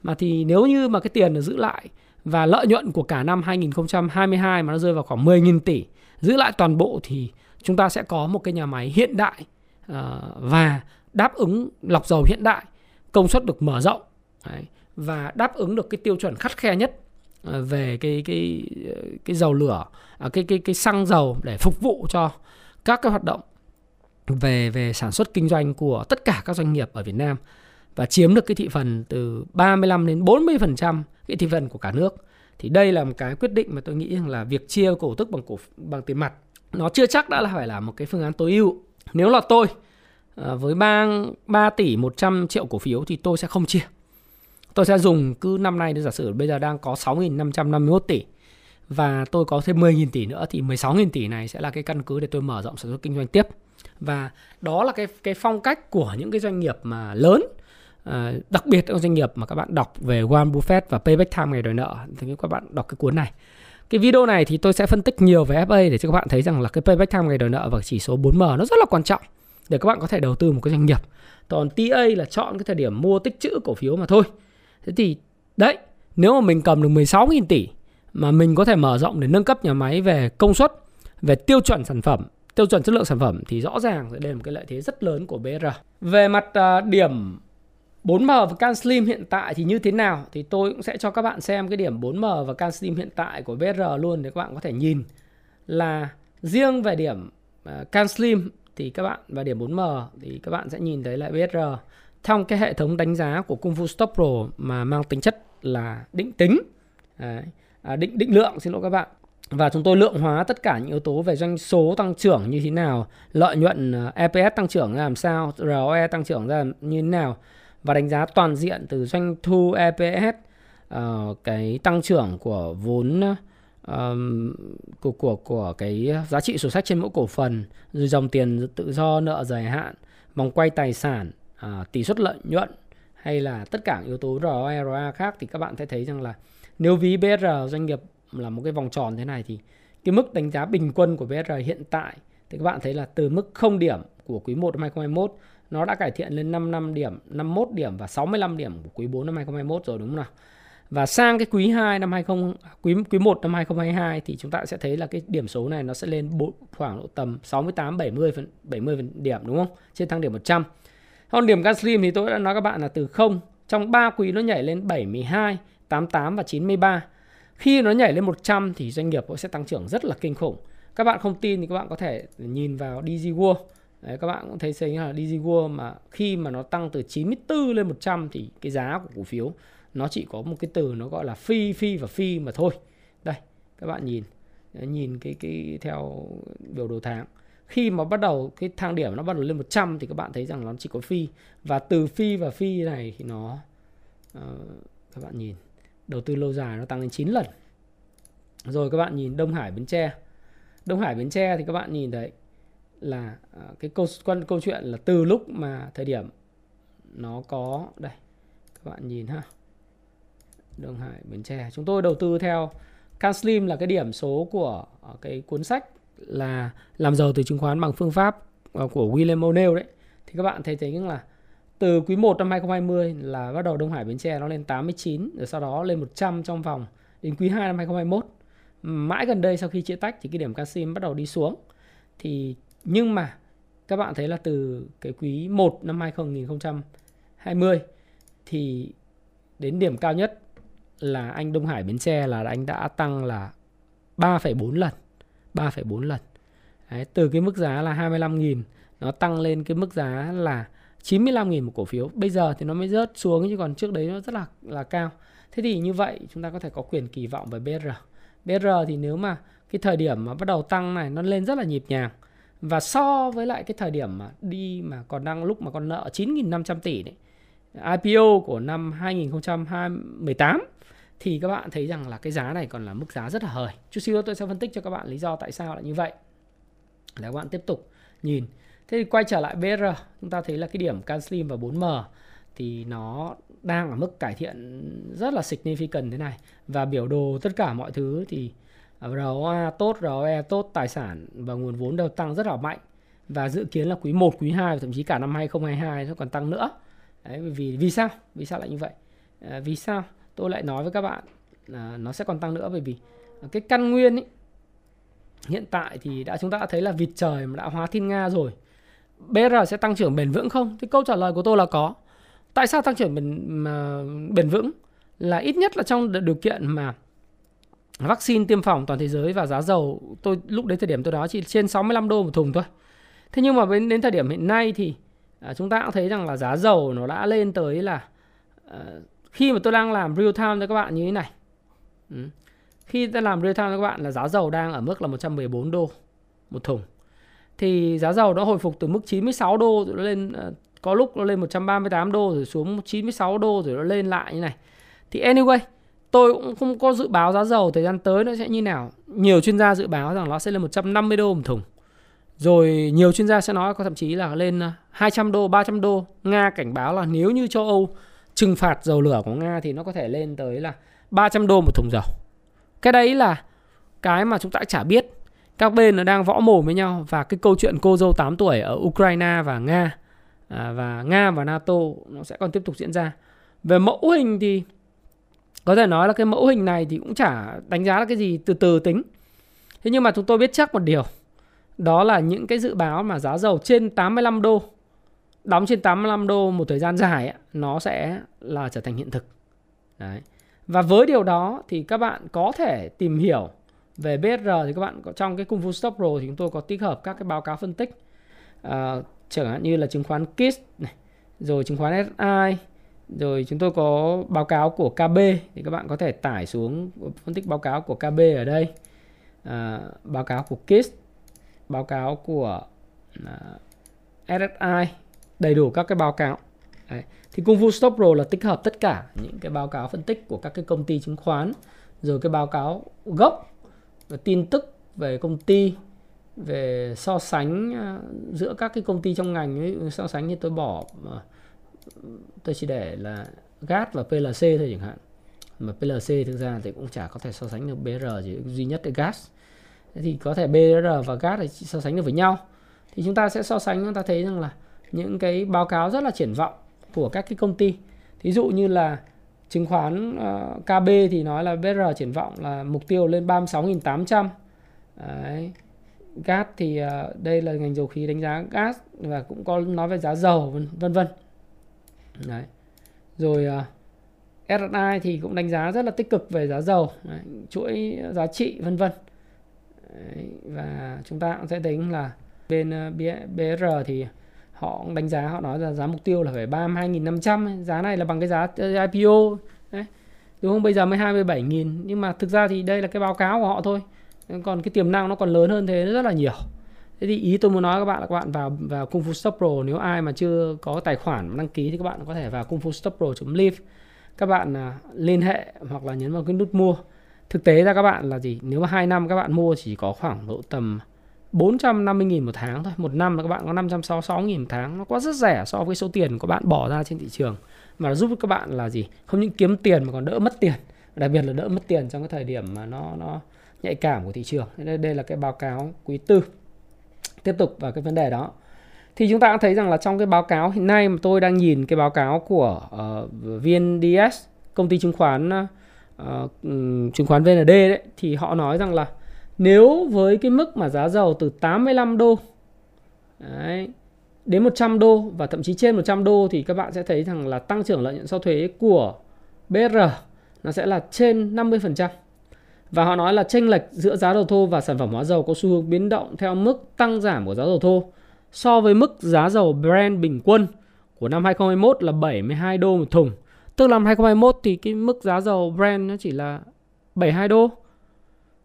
mà thì nếu như mà cái tiền được giữ lại và lợi nhuận của cả năm 2022 mà nó rơi vào khoảng 10.000 tỷ giữ lại toàn bộ thì chúng ta sẽ có một cái nhà máy hiện đại ờ, và đáp ứng lọc dầu hiện đại công suất được mở rộng đấy, và đáp ứng được cái tiêu chuẩn khắt khe nhất ờ, về cái cái cái dầu lửa à, cái cái cái xăng dầu để phục vụ cho các cái hoạt động về về sản xuất kinh doanh của tất cả các doanh nghiệp ở Việt Nam và chiếm được cái thị phần từ 35 đến 40% cái thị phần của cả nước. Thì đây là một cái quyết định mà tôi nghĩ rằng là việc chia cổ tức bằng cổ bằng tiền mặt, nó chưa chắc đã là phải là một cái phương án tối ưu. Nếu là tôi à, với 3 3 tỷ 100 triệu cổ phiếu thì tôi sẽ không chia. Tôi sẽ dùng cứ năm nay giả sử bây giờ đang có 6.551 tỷ và tôi có thêm 10.000 tỷ nữa thì 16.000 tỷ này sẽ là cái căn cứ để tôi mở rộng sản xuất kinh doanh tiếp. Và đó là cái cái phong cách của những cái doanh nghiệp mà lớn À, đặc biệt trong doanh nghiệp mà các bạn đọc về Warren Buffett và Payback Time ngày đòi nợ thì các bạn đọc cái cuốn này. Cái video này thì tôi sẽ phân tích nhiều về FA để cho các bạn thấy rằng là cái Payback Time ngày đòi nợ và chỉ số 4M nó rất là quan trọng để các bạn có thể đầu tư một cái doanh nghiệp. Còn TA là chọn cái thời điểm mua tích trữ cổ phiếu mà thôi. Thế thì đấy nếu mà mình cầm được 16.000 tỷ mà mình có thể mở rộng để nâng cấp nhà máy về công suất về tiêu chuẩn sản phẩm tiêu chuẩn chất lượng sản phẩm thì rõ ràng đây là một cái lợi thế rất lớn của BR về mặt à, điểm 4M và Can Slim hiện tại thì như thế nào? Thì tôi cũng sẽ cho các bạn xem cái điểm 4M và Can Slim hiện tại của BR luôn để các bạn có thể nhìn. Là riêng về điểm à, Can Slim thì các bạn và điểm 4M thì các bạn sẽ nhìn thấy lại BR trong cái hệ thống đánh giá của Kung Fu Stop Pro mà mang tính chất là định tính. Đấy. À, định định lượng xin lỗi các bạn. Và chúng tôi lượng hóa tất cả những yếu tố về doanh số tăng trưởng như thế nào lợi nhuận à, EPS tăng trưởng ra làm sao ROE tăng trưởng ra như thế nào và đánh giá toàn diện từ doanh thu EPS uh, ờ, cái tăng trưởng của vốn um, của của của cái giá trị sổ sách trên mỗi cổ phần rồi dòng tiền tự do nợ dài hạn vòng quay tài sản uh, tỷ suất lợi nhuận hay là tất cả yếu tố ROE, ROA khác thì các bạn sẽ thấy rằng là nếu ví BR doanh nghiệp là một cái vòng tròn thế này thì cái mức đánh giá bình quân của BR hiện tại thì các bạn thấy là từ mức 0 điểm của quý 1 năm 2021 nó đã cải thiện lên 55 điểm, 51 điểm và 65 điểm của quý 4 năm 2021 rồi đúng không nào? Và sang cái quý 2 năm 20 quý quý 1 năm 2022 thì chúng ta sẽ thấy là cái điểm số này nó sẽ lên khoảng độ tầm 68 70 phần 70 phần điểm đúng không? Trên thang điểm 100. Còn điểm Gaslim thì tôi đã nói các bạn là từ 0 trong 3 quý nó nhảy lên 72, 88 và 93. Khi nó nhảy lên 100 thì doanh nghiệp sẽ tăng trưởng rất là kinh khủng. Các bạn không tin thì các bạn có thể nhìn vào DG World Đấy, các bạn cũng thấy thấy là DG World mà khi mà nó tăng từ 94 lên 100 thì cái giá của cổ phiếu nó chỉ có một cái từ nó gọi là phi phi và phi mà thôi. Đây, các bạn nhìn nhìn cái cái theo biểu đồ tháng. Khi mà bắt đầu cái thang điểm nó bắt đầu lên 100 thì các bạn thấy rằng nó chỉ có phi và từ phi và phi này thì nó uh, các bạn nhìn đầu tư lâu dài nó tăng lên 9 lần. Rồi các bạn nhìn Đông Hải Bến Tre. Đông Hải Bến Tre thì các bạn nhìn thấy là ờ, cái câu, quan, câu chuyện là từ lúc mà thời điểm nó có, đây, các bạn nhìn ha. Đông Hải Bến Tre. Chúng tôi đầu tư theo CanSlim là cái điểm số của ờ, cái cuốn sách là làm giàu từ chứng khoán bằng phương pháp ờ, của William O'Neill đấy. Thì các bạn thấy thấy là từ quý 1 năm 2020 là bắt đầu Đông Hải Bến Tre nó lên 89 rồi sau đó lên 100 trong vòng đến quý 2 năm 2021 mãi gần đây sau khi chia tách thì cái điểm canxi bắt đầu đi xuống. Thì nhưng mà các bạn thấy là từ cái quý 1 năm 2020 thì đến điểm cao nhất là anh Đông Hải Bến Tre là anh đã tăng là 3,4 lần. 3,4 lần. Đấy, từ cái mức giá là 25.000 nó tăng lên cái mức giá là 95.000 một cổ phiếu. Bây giờ thì nó mới rớt xuống chứ còn trước đấy nó rất là là cao. Thế thì như vậy chúng ta có thể có quyền kỳ vọng về BR. BR thì nếu mà cái thời điểm mà bắt đầu tăng này nó lên rất là nhịp nhàng và so với lại cái thời điểm mà đi mà còn đang lúc mà còn nợ 9.500 tỷ đấy IPO của năm 2018 thì các bạn thấy rằng là cái giá này còn là mức giá rất là hời. Chút xíu tôi sẽ phân tích cho các bạn lý do tại sao lại như vậy. Để các bạn tiếp tục nhìn. Thế thì quay trở lại BR, chúng ta thấy là cái điểm CanSlim và 4M thì nó đang ở mức cải thiện rất là significant thế này và biểu đồ tất cả mọi thứ thì À, ROA à, tốt, ROE à, tốt, tài sản và nguồn vốn đều tăng rất là mạnh và dự kiến là quý 1, quý 2 thậm chí cả năm 2022 nó còn tăng nữa. Đấy, vì vì sao? Vì sao lại như vậy? À, vì sao? Tôi lại nói với các bạn là nó sẽ còn tăng nữa bởi vì cái căn nguyên ý, hiện tại thì đã chúng ta đã thấy là vịt trời mà đã hóa thiên nga rồi. BR sẽ tăng trưởng bền vững không? Thì câu trả lời của tôi là có. Tại sao tăng trưởng bền bền vững? Là ít nhất là trong điều kiện mà vaccine tiêm phòng toàn thế giới và giá dầu tôi lúc đấy thời điểm tôi đó chỉ trên 65 đô một thùng thôi. Thế nhưng mà đến, đến thời điểm hiện nay thì à, chúng ta cũng thấy rằng là giá dầu nó đã lên tới là à, khi mà tôi đang làm real time cho các bạn như thế này. Ừ. Khi ta làm real time cho các bạn là giá dầu đang ở mức là 114 đô một thùng. Thì giá dầu nó hồi phục từ mức 96 đô rồi nó lên à, có lúc nó lên 138 đô rồi xuống 96 đô rồi nó lên lại như này. Thì anyway, tôi cũng không có dự báo giá dầu thời gian tới nó sẽ như nào. Nhiều chuyên gia dự báo rằng nó sẽ lên 150 đô một thùng. Rồi nhiều chuyên gia sẽ nói có thậm chí là lên à, 200 đô, 300 đô. Nga cảnh báo là nếu như châu Âu trừng phạt dầu lửa của Nga thì nó có thể lên tới là 300 đô một thùng dầu. Cái đấy là cái mà chúng ta chả biết. Các bên nó đang võ mồm với nhau và cái câu chuyện cô dâu 8 tuổi ở Ukraine và Nga à, và Nga và NATO nó sẽ còn tiếp tục diễn ra. Về mẫu hình thì có thể nói là cái mẫu hình này thì cũng chả đánh giá là cái gì từ từ tính. Thế nhưng mà chúng tôi biết chắc một điều đó là những cái dự báo mà giá dầu trên 85 đô đóng trên 85 đô một thời gian dài ấy, nó sẽ là trở thành hiện thực. Đấy. Và với điều đó thì các bạn có thể tìm hiểu về BSR thì các bạn có trong cái Cung Fu Stop Pro thì chúng tôi có tích hợp các cái báo cáo phân tích uh, chẳng hạn như là chứng khoán KISS này, rồi chứng khoán SI, rồi chúng tôi có báo cáo của KB thì các bạn có thể tải xuống phân tích báo cáo của KB ở đây. À, báo cáo của KISS, báo cáo của à, SSI đầy đủ các cái báo cáo Đấy. thì Kung Fu Stop Pro là tích hợp tất cả những cái báo cáo phân tích của các cái công ty chứng khoán rồi cái báo cáo gốc và tin tức về công ty về so sánh à, giữa các cái công ty trong ngành ấy, so sánh như tôi bỏ à, tôi chỉ để là GAT và PLC thôi chẳng hạn mà PLC thực ra thì cũng chả có thể so sánh được BR chỉ duy nhất là GAT thì có thể BR và GAT thì so sánh được với nhau thì chúng ta sẽ so sánh chúng ta thấy rằng là những cái báo cáo rất là triển vọng của các cái công ty. Thí dụ như là chứng khoán ờ, uh, KB thì nói là BR triển vọng là mục tiêu lên 36.800. Đấy. Gas thì uh, đây là ngành dầu khí đánh giá gas và cũng có nói về giá dầu vân vân. Đấy. Rồi à, uh, SSI thì cũng đánh giá rất là tích cực về giá dầu, Đấy. chuỗi giá trị vân vân. Và chúng ta cũng sẽ tính là bên à, uh, BR thì họ đánh giá họ nói là giá mục tiêu là phải 32.500 giá này là bằng cái giá à, IPO đấy đúng không bây giờ mới 27.000 nhưng mà thực ra thì đây là cái báo cáo của họ thôi còn cái tiềm năng nó còn lớn hơn thế rất là nhiều thế thì ý tôi muốn nói các bạn là các bạn vào vào Kung Fu Stop Pro nếu ai mà chưa có tài khoản đăng ký thì các bạn có thể vào kung fu stop pro.live các bạn à, liên hệ hoặc là nhấn vào cái nút mua. Thực tế ra các bạn là gì? Nếu mà 2 năm các bạn mua chỉ có khoảng độ tầm 450.000 một tháng thôi. Một năm là các bạn có 566.000 một tháng. Nó quá rất rẻ so với số tiền của bạn bỏ ra trên thị trường. Mà giúp các bạn là gì? Không những kiếm tiền mà còn đỡ mất tiền. Đặc biệt là đỡ mất tiền trong cái thời điểm mà nó nó nhạy cảm của thị trường. Đây, đây là cái báo cáo quý tư. Tiếp tục vào cái vấn đề đó thì chúng ta cũng thấy rằng là trong cái báo cáo hiện nay mà tôi đang nhìn cái báo cáo của uh, VNDS công ty chứng khoán uh, chứng khoán VND đấy thì họ nói rằng là nếu với cái mức mà giá dầu từ 85 đô đấy, đến 100 đô và thậm chí trên 100 đô thì các bạn sẽ thấy rằng là tăng trưởng lợi nhuận sau thuế của BR nó sẽ là trên 50%. Và họ nói là chênh lệch giữa giá dầu thô và sản phẩm hóa dầu có xu hướng biến động theo mức tăng giảm của giá dầu thô so với mức giá dầu Brent bình quân của năm 2021 là 72 đô một thùng. Tức là năm 2021 thì cái mức giá dầu Brent nó chỉ là 72 đô.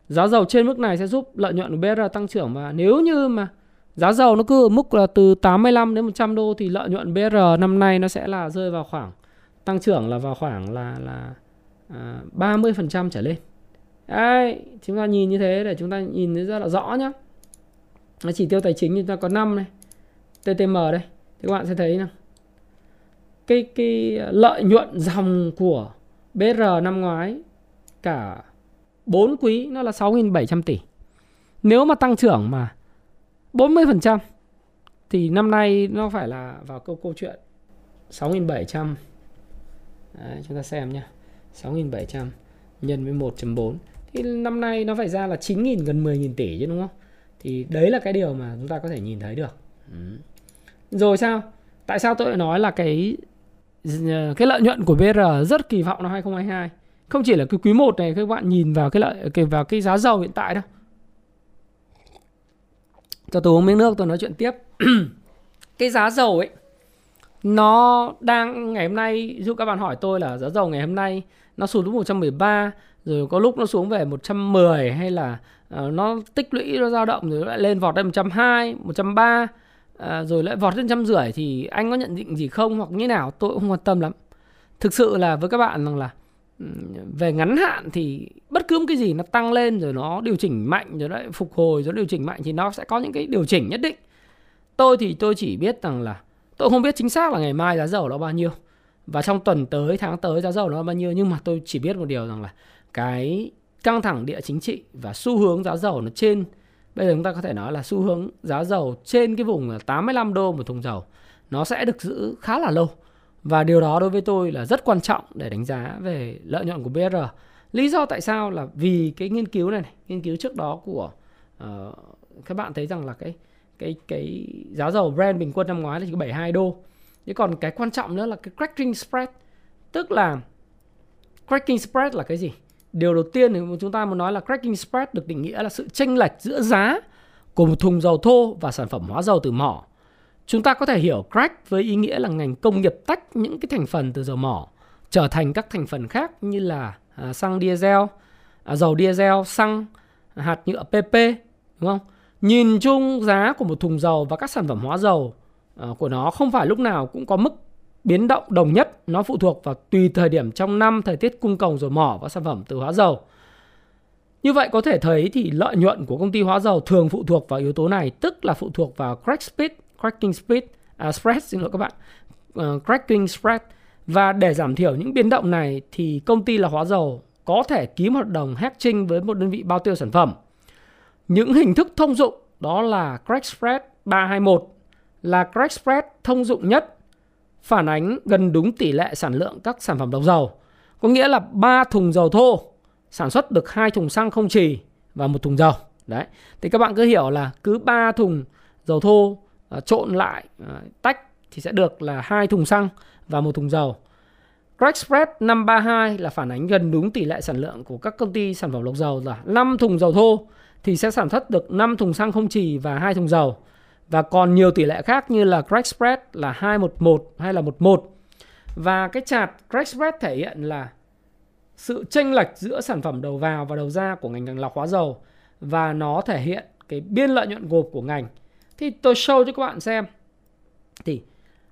Giá dầu trên mức này sẽ giúp lợi nhuận của BR tăng trưởng và nếu như mà giá dầu nó cứ ở mức là từ 85 đến 100 đô thì lợi nhuận BR năm nay nó sẽ là rơi vào khoảng tăng trưởng là vào khoảng là là à, 30% trở lên. Đấy, chúng ta nhìn như thế để chúng ta nhìn thấy rất là rõ nhá. Nó chỉ tiêu tài chính chúng ta có 5 này. TTM đây. Thì các bạn sẽ thấy nào. Cái cái lợi nhuận dòng của BR năm ngoái cả 4 quý nó là 6.700 tỷ. Nếu mà tăng trưởng mà 40% thì năm nay nó phải là vào câu câu chuyện 6.700 Đấy, chúng ta xem nhá. 6.700 nhân với 1.4 thì năm nay nó phải ra là 9.000 gần 10.000 tỷ chứ, đúng không? Thì đấy là cái điều mà chúng ta có thể nhìn thấy được. Ừ. Rồi sao? Tại sao tôi lại nói là cái cái lợi nhuận của BR rất kỳ vọng năm 2022? Không chỉ là cái quý 1 này, các bạn nhìn vào cái lợi, cái, vào cái giá dầu hiện tại đâu. Cho tôi uống miếng nước, tôi nói chuyện tiếp. cái giá dầu ấy, nó đang ngày hôm nay dụ các bạn hỏi tôi là giá dầu ngày hôm nay nó xuống đến 113 rồi có lúc nó xuống về 110 hay là uh, nó tích lũy nó dao động rồi lại lên vọt lên 120, 130 uh, rồi lại vọt lên trăm rưỡi thì anh có nhận định gì không hoặc như nào tôi cũng không quan tâm lắm. Thực sự là với các bạn rằng là về ngắn hạn thì bất cứ một cái gì nó tăng lên rồi nó điều chỉnh mạnh rồi lại phục hồi rồi điều chỉnh mạnh thì nó sẽ có những cái điều chỉnh nhất định. Tôi thì tôi chỉ biết rằng là tôi không biết chính xác là ngày mai giá dầu nó bao nhiêu và trong tuần tới tháng tới giá dầu nó bao nhiêu nhưng mà tôi chỉ biết một điều rằng là cái căng thẳng địa chính trị và xu hướng giá dầu nó trên bây giờ chúng ta có thể nói là xu hướng giá dầu trên cái vùng là 85 đô một thùng dầu nó sẽ được giữ khá là lâu và điều đó đối với tôi là rất quan trọng để đánh giá về lợi nhuận của BR lý do tại sao là vì cái nghiên cứu này, này nghiên cứu trước đó của uh, các bạn thấy rằng là cái cái cái giá dầu Brent bình quân năm ngoái là chỉ có 72 đô. Thế còn cái quan trọng nữa là cái cracking spread, tức là cracking spread là cái gì? Điều đầu tiên thì chúng ta muốn nói là cracking spread được định nghĩa là sự chênh lệch giữa giá của một thùng dầu thô và sản phẩm hóa dầu từ mỏ. Chúng ta có thể hiểu crack với ý nghĩa là ngành công nghiệp tách những cái thành phần từ dầu mỏ trở thành các thành phần khác như là à, xăng diesel, à, dầu diesel, xăng, hạt nhựa PP, đúng không? Nhìn chung giá của một thùng dầu và các sản phẩm hóa dầu à, của nó không phải lúc nào cũng có mức biến động đồng nhất. Nó phụ thuộc vào tùy thời điểm trong năm, thời tiết cung cầu dầu mỏ và sản phẩm từ hóa dầu. Như vậy có thể thấy thì lợi nhuận của công ty hóa dầu thường phụ thuộc vào yếu tố này, tức là phụ thuộc vào crack speed, cracking speed, à, spread xin lỗi các bạn, uh, cracking spread. Và để giảm thiểu những biến động này thì công ty là hóa dầu có thể ký một hợp đồng hedging với một đơn vị bao tiêu sản phẩm những hình thức thông dụng đó là crack spread 321 là crack spread thông dụng nhất phản ánh gần đúng tỷ lệ sản lượng các sản phẩm lọc dầu. Có nghĩa là 3 thùng dầu thô sản xuất được 2 thùng xăng không trì và một thùng dầu. Đấy. Thì các bạn cứ hiểu là cứ 3 thùng dầu thô à, trộn lại à, tách thì sẽ được là hai thùng xăng và một thùng dầu. Crack spread 532 là phản ánh gần đúng tỷ lệ sản lượng của các công ty sản phẩm lọc dầu là 5 thùng dầu thô thì sẽ sản xuất được 5 thùng xăng không trì và 2 thùng dầu. Và còn nhiều tỷ lệ khác như là crack spread là 211 hay là 11. Và cái chart crack spread thể hiện là sự chênh lệch giữa sản phẩm đầu vào và đầu ra của ngành lọc hóa dầu và nó thể hiện cái biên lợi nhuận gộp của ngành. Thì tôi show cho các bạn xem. Thì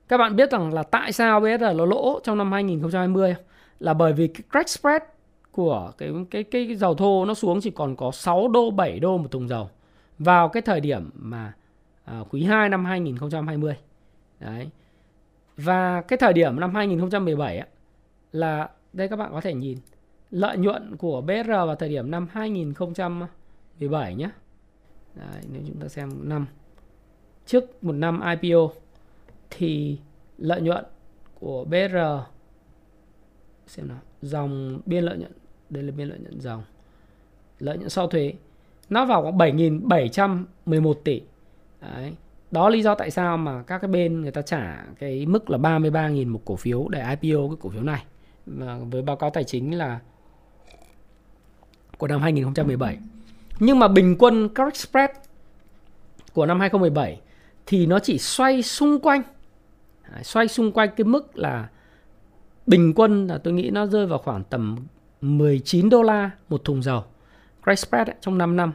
các bạn biết rằng là tại sao BSR nó lỗ trong năm 2020 là bởi vì cái crack spread của cái cái cái dầu thô nó xuống chỉ còn có 6 đô 7 đô một thùng dầu vào cái thời điểm mà à, quý 2 năm 2020. Đấy. Và cái thời điểm năm 2017 á, là đây các bạn có thể nhìn lợi nhuận của BR vào thời điểm năm 2017 nhé. Đấy, nếu chúng ta xem năm trước một năm IPO thì lợi nhuận của BR xem nào dòng biên lợi nhuận đây là biên lợi nhuận dòng lợi nhuận sau thuế nó vào khoảng 7.711 tỷ Đấy. đó lý do tại sao mà các cái bên người ta trả cái mức là 33.000 một cổ phiếu để IPO cái cổ phiếu này và với báo cáo tài chính là của năm 2017 nhưng mà bình quân crack spread của năm 2017 thì nó chỉ xoay xung quanh xoay xung quanh cái mức là bình quân là tôi nghĩ nó rơi vào khoảng tầm 19 đô la một thùng dầu crack spread ấy, trong 5 năm.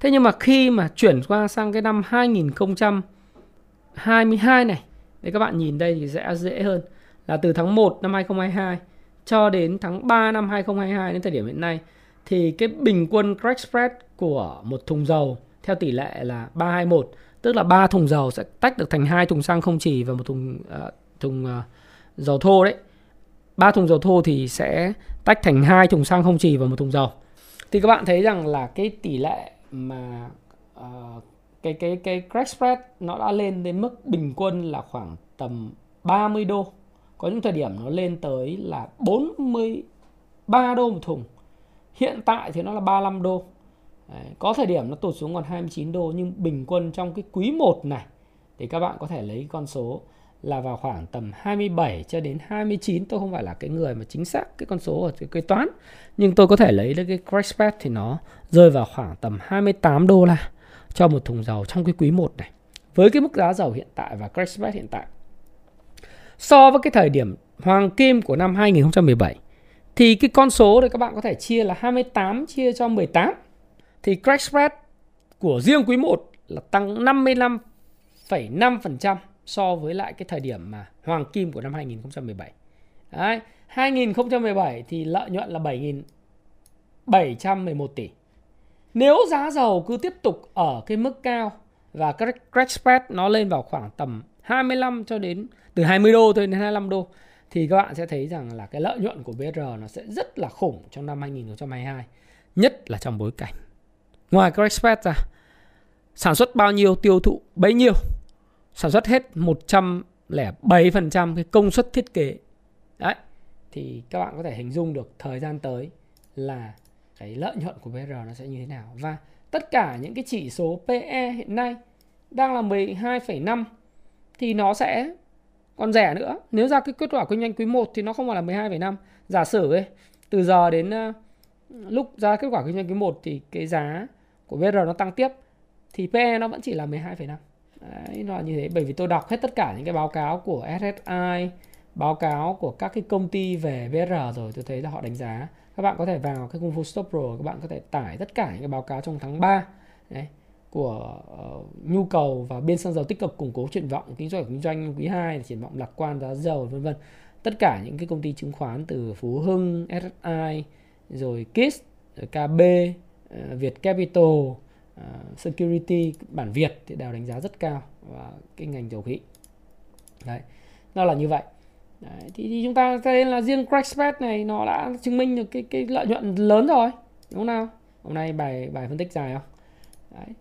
Thế nhưng mà khi mà chuyển qua sang cái năm 2022 này, để các bạn nhìn đây thì sẽ dễ hơn là từ tháng 1 năm 2022 cho đến tháng 3 năm 2022 đến thời điểm hiện nay thì cái bình quân crack spread của một thùng dầu theo tỷ lệ là 321, tức là ba thùng dầu sẽ tách được thành hai thùng xăng không chỉ và một thùng uh, thùng uh, dầu thô đấy. ba thùng dầu thô thì sẽ tách thành hai thùng xăng không chỉ và một thùng dầu. thì các bạn thấy rằng là cái tỷ lệ mà uh, cái cái cái crack spread nó đã lên đến mức bình quân là khoảng tầm 30 đô. Có những thời điểm nó lên tới là 43 đô một thùng. Hiện tại thì nó là 35 đô. Đấy, có thời điểm nó tụt xuống còn 29 đô nhưng bình quân trong cái quý 1 này thì các bạn có thể lấy con số là vào khoảng tầm 27 cho đến 29 tôi không phải là cái người mà chính xác cái con số ở cái kế toán nhưng tôi có thể lấy được cái crash pad thì nó rơi vào khoảng tầm 28 đô la cho một thùng dầu trong cái quý 1 này. Với cái mức giá dầu hiện tại và crash pad hiện tại so với cái thời điểm hoàng kim của năm 2017 thì cái con số này các bạn có thể chia là 28 chia cho 18 thì crash spread của riêng quý 1 là tăng 55,5% so với lại cái thời điểm mà hoàng kim của năm 2017. Đấy, 2017 thì lợi nhuận là 7.711 tỷ. Nếu giá dầu cứ tiếp tục ở cái mức cao và crack spread nó lên vào khoảng tầm 25 cho đến từ 20 đô thôi đến 25 đô thì các bạn sẽ thấy rằng là cái lợi nhuận của BR nó sẽ rất là khủng trong năm 2022, nhất là trong bối cảnh ngoài crack spread ra sản xuất bao nhiêu tiêu thụ bấy nhiêu sản xuất hết 107% cái công suất thiết kế đấy thì các bạn có thể hình dung được thời gian tới là cái lợi nhuận của BR nó sẽ như thế nào và tất cả những cái chỉ số PE hiện nay đang là 12,5 thì nó sẽ còn rẻ nữa. Nếu ra cái kết quả kinh doanh quý 1 thì nó không phải là 12,5. Giả sử ấy, từ giờ đến uh, lúc ra kết quả kinh doanh quý 1 thì cái giá của BR nó tăng tiếp thì PE nó vẫn chỉ là 12,5. Đấy, nó là như thế bởi vì tôi đọc hết tất cả những cái báo cáo của SSI, báo cáo của các cái công ty về BR rồi tôi thấy là họ đánh giá. Các bạn có thể vào cái Kung Fu Stop Pro các bạn có thể tải tất cả những cái báo cáo trong tháng 3 đấy, của uh, nhu cầu và bên xăng dầu tích cực củng cố triển vọng kinh doanh kinh doanh quý 2 triển vọng lạc quan giá dầu vân vân. Tất cả những cái công ty chứng khoán từ Phú Hưng, SSI rồi KISS, rồi KB, uh, ờ, Việt Capital uh, security bản Việt thì đều đánh giá rất cao và cái ngành dầu khí. Đấy nó là như vậy. Đấy, thì, thì chúng ta thấy là riêng crack spread này nó đã chứng minh được cái cái lợi nhuận lớn rồi đúng không nào? Hôm nay bài bài phân tích dài không? Đấy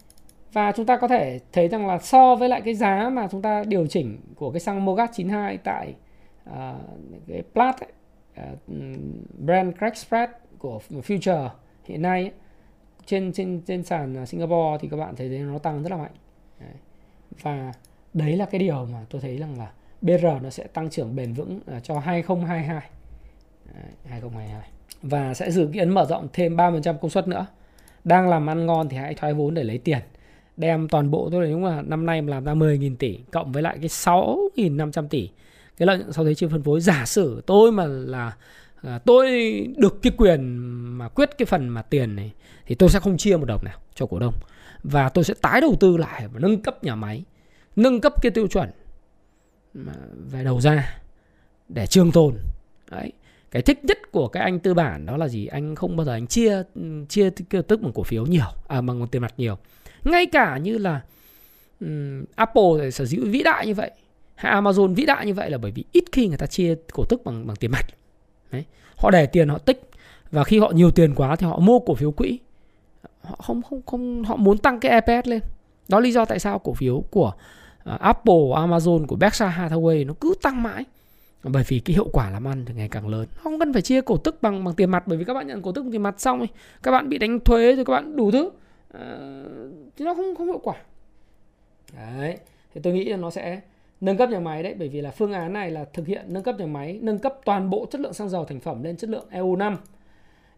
và chúng ta có thể thấy rằng là so với lại cái giá mà chúng ta điều chỉnh của cái xăng Mogas 92 tại uh, cái Plat ấy, uh, brand crack spread của future hiện nay ấy, trên trên trên sàn Singapore thì các bạn thấy nó tăng rất là mạnh. Đấy. và đấy là cái điều mà tôi thấy rằng là BR nó sẽ tăng trưởng bền vững à, cho 2022 đấy, 2022 và sẽ dự kiến mở rộng thêm 30% công suất nữa. Đang làm ăn ngon thì hãy thoái vốn để lấy tiền. Đem toàn bộ tôi đúng là năm nay mà làm ra 10.000 tỷ cộng với lại cái 6.500 tỷ. Cái lợi nhuận sau thuế chưa phân phối giả sử tôi mà là à, tôi được cái quyền mà quyết cái phần mà tiền này thì tôi sẽ không chia một đồng nào cho cổ đông. Và tôi sẽ tái đầu tư lại và nâng cấp nhà máy nâng cấp cái tiêu chuẩn về đầu ra để trường tồn. Đấy cái thích nhất của cái anh tư bản đó là gì? Anh không bao giờ anh chia chia tức bằng cổ phiếu nhiều à bằng tiền mặt nhiều. Ngay cả như là um, Apple sở hữu vĩ đại như vậy hay Amazon vĩ đại như vậy là bởi vì ít khi người ta chia cổ tức bằng bằng tiền mặt. Đấy. họ để tiền họ tích. Và khi họ nhiều tiền quá thì họ mua cổ phiếu quỹ. Họ không không không họ muốn tăng cái EPS lên. Đó lý do tại sao cổ phiếu của à, Apple, Amazon của Berkshire Hathaway nó cứ tăng mãi. Bởi vì cái hiệu quả làm ăn thì ngày càng lớn. Không cần phải chia cổ tức bằng bằng tiền mặt bởi vì các bạn nhận cổ tức bằng tiền mặt xong ấy, các bạn bị đánh thuế rồi các bạn đủ thứ. Uh, thì nó không không hiệu quả. Đấy. Thì tôi nghĩ là nó sẽ nâng cấp nhà máy đấy, bởi vì là phương án này là thực hiện nâng cấp nhà máy, nâng cấp toàn bộ chất lượng xăng dầu thành phẩm lên chất lượng EU5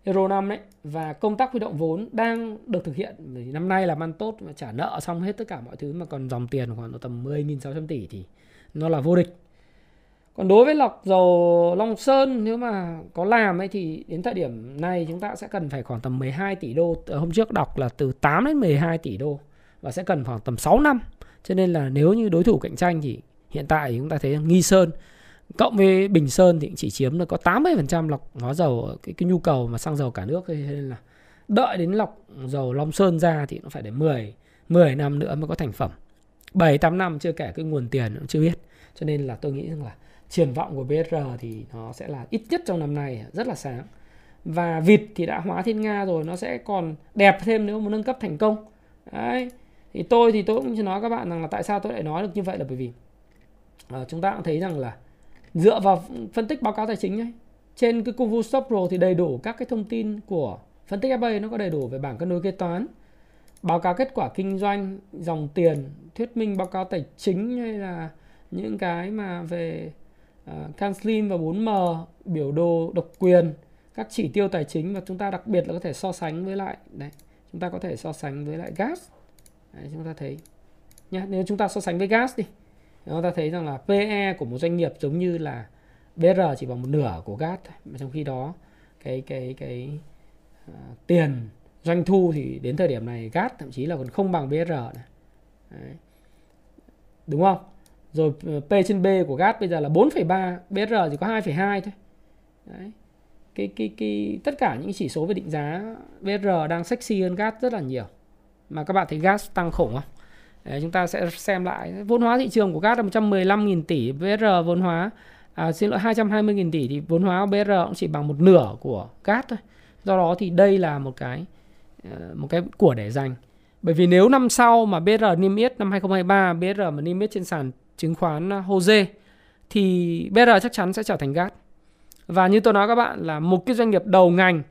Euro 5 đấy và công tác huy động vốn đang được thực hiện vì năm nay làm ăn tốt và trả nợ xong hết tất cả mọi thứ, mà còn dòng tiền khoảng tầm 10.600 tỷ thì nó là vô địch còn đối với lọc dầu Long Sơn, nếu mà có làm ấy, thì đến thời điểm này chúng ta sẽ cần phải khoảng tầm 12 tỷ đô. Ờ, hôm trước đọc là từ 8 đến 12 tỷ đô và sẽ cần khoảng tầm 6 năm. Cho nên là nếu như đối thủ cạnh tranh thì hiện tại chúng ta thấy Nghi Sơn cộng với Bình Sơn thì chỉ chiếm được có 80% lọc hóa dầu cái, cái nhu cầu mà xăng dầu cả nước thế nên là đợi đến lọc dầu Long Sơn ra thì nó phải đến 10 10 năm nữa mới có thành phẩm. 7 8 năm chưa kể cái nguồn tiền cũng chưa biết. Cho nên là tôi nghĩ rằng là triển vọng của BSR thì nó sẽ là ít nhất trong năm nay rất là sáng và vịt thì đã hóa thiên nga rồi nó sẽ còn đẹp thêm nếu mà nâng cấp thành công đấy thì tôi thì tôi cũng nói các bạn rằng là tại sao tôi lại nói được như vậy là bởi vì chúng ta cũng thấy rằng là dựa vào phân tích báo cáo tài chính ấy trên cái công vụ stop pro thì đầy đủ các cái thông tin của phân tích FA nó có đầy đủ về bảng cân đối kế toán báo cáo kết quả kinh doanh dòng tiền thuyết minh báo cáo tài chính hay là những cái mà về ờ, uh, CanSlim và 4M biểu đồ độc quyền các chỉ tiêu tài chính và chúng ta đặc biệt là có thể so sánh với lại đấy chúng ta có thể so sánh với lại gas. Đấy, chúng ta thấy nhá nếu chúng ta so sánh với gas đi chúng ta thấy rằng là PE của một doanh nghiệp giống như là BR chỉ bằng một nửa của gas mà trong khi đó cái cái cái uh, tiền doanh thu thì đến thời điểm này gas thậm chí là còn không bằng BR này. Đấy. đúng không rồi ờ, P trên B của gas bây giờ là 4,3 BR chỉ có 2,2 thôi Đấy. Cái, cái, cái, tất cả những chỉ số về định giá BR đang sexy hơn gas rất là nhiều mà các bạn thấy gas tăng khủng không Đấy, chúng ta sẽ xem lại. Vốn hóa thị trường của gas là 115.000 tỷ BR vốn hóa. À, xin lỗi 220.000 tỷ thì vốn hóa BR cũng chỉ bằng một nửa của gas thôi. Do đó thì đây là một cái ờ, một cái của để dành. Bởi vì nếu năm sau mà BR niêm yết năm 2023 BR mà niêm yết trên sàn chứng khoán ờ, HOSE thì BR chắc chắn sẽ trở thành gas và như tôi nói các bạn là một cái doanh nghiệp đầu ngành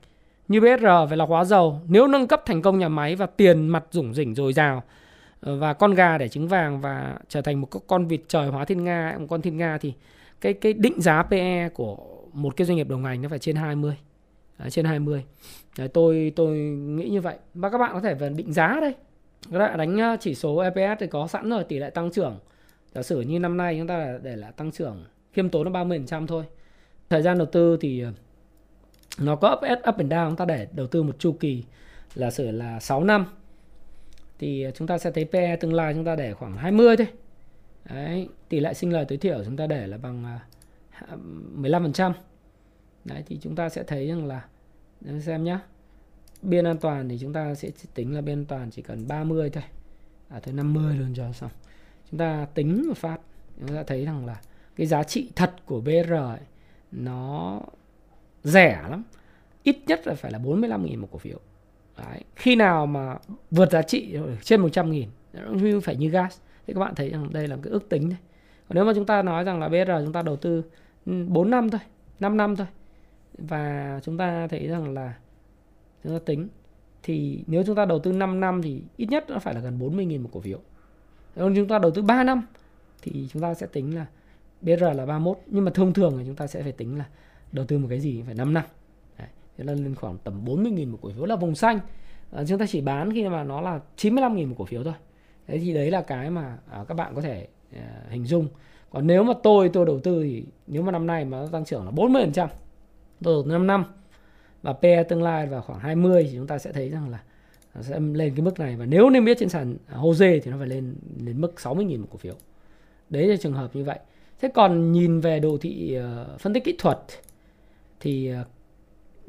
như BR về lọc hóa dầu nếu nâng cấp thành công nhà máy và tiền mặt rủng rỉnh dồi dào Ờ, và con gà để trứng vàng và trở thành một con vịt trời hóa thiên nga một con thiên nga thì cái cái định giá PE của một cái doanh nghiệp đồng ngành nó phải trên 20 Đấy, trên 20 Đấy, tôi tôi nghĩ như vậy. Và các bạn có thể về định giá đây. Các bạn đánh ờ, chỉ số EPS thì có sẵn rồi tỷ lệ tăng trưởng. Giả sử như năm nay chúng ta để là tăng trưởng khiêm tốn là 30% thôi. Thời gian đầu tư thì ờ, nó có up, up and down. Chúng ta để đầu tư một chu kỳ là sử là 6 năm thì chúng ta sẽ thấy PE tương lai chúng ta để khoảng 20 thôi. Đấy, tỷ lệ sinh lời tối thiểu chúng ta để là bằng à, 15% Đấy thì chúng ta sẽ thấy rằng là xem nhá. Biên an toàn thì chúng ta sẽ tính là biên an toàn chỉ cần 30 thôi. À thôi 50 luôn cho xong. Chúng ta tính một phát chúng ta thấy rằng là cái giá trị thật của BR ấy, nó rẻ lắm. Ít nhất là phải là 45.000 một cổ phiếu. Đấy. khi nào mà vượt giá trị trên 100.000 nó phải như gas. Thì các bạn thấy rằng đây là cái ước tính thôi còn nếu mà chúng ta nói rằng là BR chúng ta đầu tư ừ, 4 năm thôi 5 năm thôi, và chúng ta thấy rằng là chúng ta tính, thì nếu chúng ta đầu tư 5 năm thì ít nhất nó phải là gần 40.000 một cổ phiếu. Nếu chúng ta đầu tư 3 năm thì chúng ta sẽ tính là BR là 31 nhưng mà thông thường thì chúng ta sẽ phải tính là đầu tư một cái gì? Phải 5 năm thế là lên khoảng tầm 40.000 một cổ phiếu là vùng xanh. À, chúng ta chỉ bán khi mà nó là 95.000 một cổ phiếu thôi. Thế thì đấy là cái mà à, các bạn có thể à, hình dung. Còn nếu mà tôi tôi đầu tư thì nếu mà năm nay mà nó tăng trưởng là 40% tôi đầu tư 5 năm và PE tương lai vào khoảng 20 thì chúng ta sẽ thấy rằng là nó sẽ lên cái mức này. Và nếu nên biết trên sàn HOSE thì nó phải lên đến mức 60.000 một cổ phiếu. Đấy là trường hợp như vậy. Thế còn nhìn về đồ thị uh, phân tích kỹ thuật thì uh,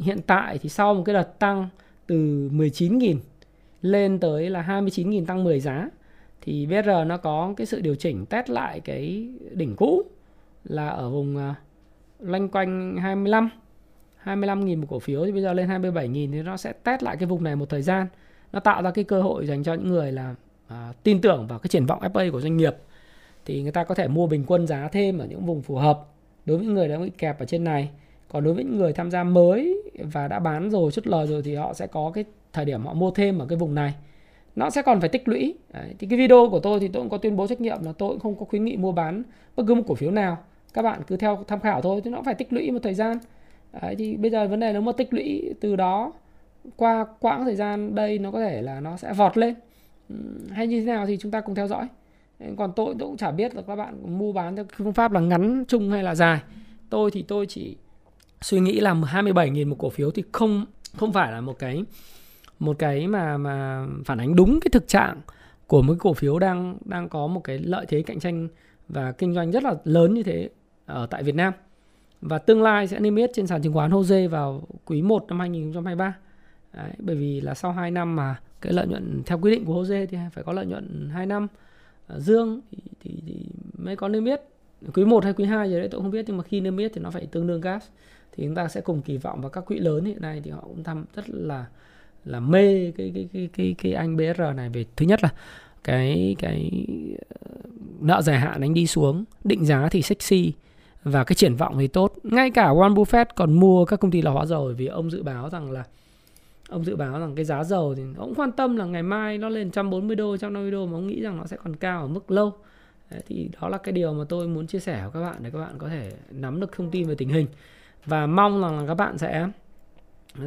hiện tại thì sau một cái đợt tăng từ 19.000 lên tới là 29.000 tăng 10 giá thì BR nó có cái sự điều chỉnh test lại cái đỉnh cũ là ở vùng uh, loanh quanh 25 25.000 một cổ phiếu. Thì bây giờ lên 27.000 thì nó sẽ test lại cái vùng này một thời gian. Nó tạo ra cái cơ hội dành cho những người là à, tin tưởng vào cái triển vọng FA của doanh nghiệp. Thì người ta có thể mua bình quân giá thêm ở những vùng phù hợp đối với những người đã bị kẹp ở trên này còn đối với những người tham gia mới và đã bán rồi chút lời rồi thì họ sẽ có cái thời điểm họ mua thêm ở cái vùng này. Nó sẽ còn phải tích lũy. Đấy. thì cái video của tôi thì tôi cũng có tuyên bố trách nhiệm là tôi cũng không có khuyến nghị mua bán bất cứ một cổ phiếu nào. Các bạn cứ theo tham khảo thôi thì nó phải tích lũy một thời gian. Đấy, thì bây giờ vấn đề nếu mà tích lũy từ đó qua quãng thời gian đây nó có thể là nó sẽ vọt lên. Hay như thế nào thì chúng ta cùng theo dõi. Còn tôi, tôi cũng chả biết là các bạn mua bán theo phương pháp là ngắn chung hay là dài. Tôi thì tôi chỉ suy nghĩ là 27.000 một cổ phiếu thì không không phải là một cái một cái mà mà phản ánh đúng cái thực trạng của một cổ phiếu đang đang có một cái lợi thế cạnh tranh và kinh doanh rất là lớn như thế ở tại Việt Nam. Và tương lai sẽ niêm yết trên sàn chứng khoán HOSE vào quý 1 năm 2023 Đấy, bởi vì là sau 2 năm mà cái lợi nhuận theo quy định của HOSE thì phải có lợi nhuận 2 năm. Dương thì, thì, thì mới có niêm yết. Quý 1 hay quý 2 gì đấy tôi không biết nhưng mà khi niêm yết thì nó phải tương đương gas thì chúng ta sẽ cùng kỳ vọng vào các quỹ lớn hiện nay thì họ cũng tham rất là là mê cái cái cái cái cái anh BR này về thứ nhất là cái cái ờ, nợ dài hạn anh đi xuống định giá thì sexy và cái triển vọng thì tốt. Ngay cả Warren Buffett còn mua các công ty lọc hóa dầu vì ông dự báo rằng là ông dự báo rằng cái giá dầu thì ông quan tâm là ngày mai nó lên 140 đô 150 đô mà ông nghĩ rằng nó sẽ còn cao ở mức lâu. Đấy, thì đó là cái điều mà tôi muốn chia sẻ với các bạn để các bạn có thể nắm được thông tin về tình hình và mong rằng là các bạn sẽ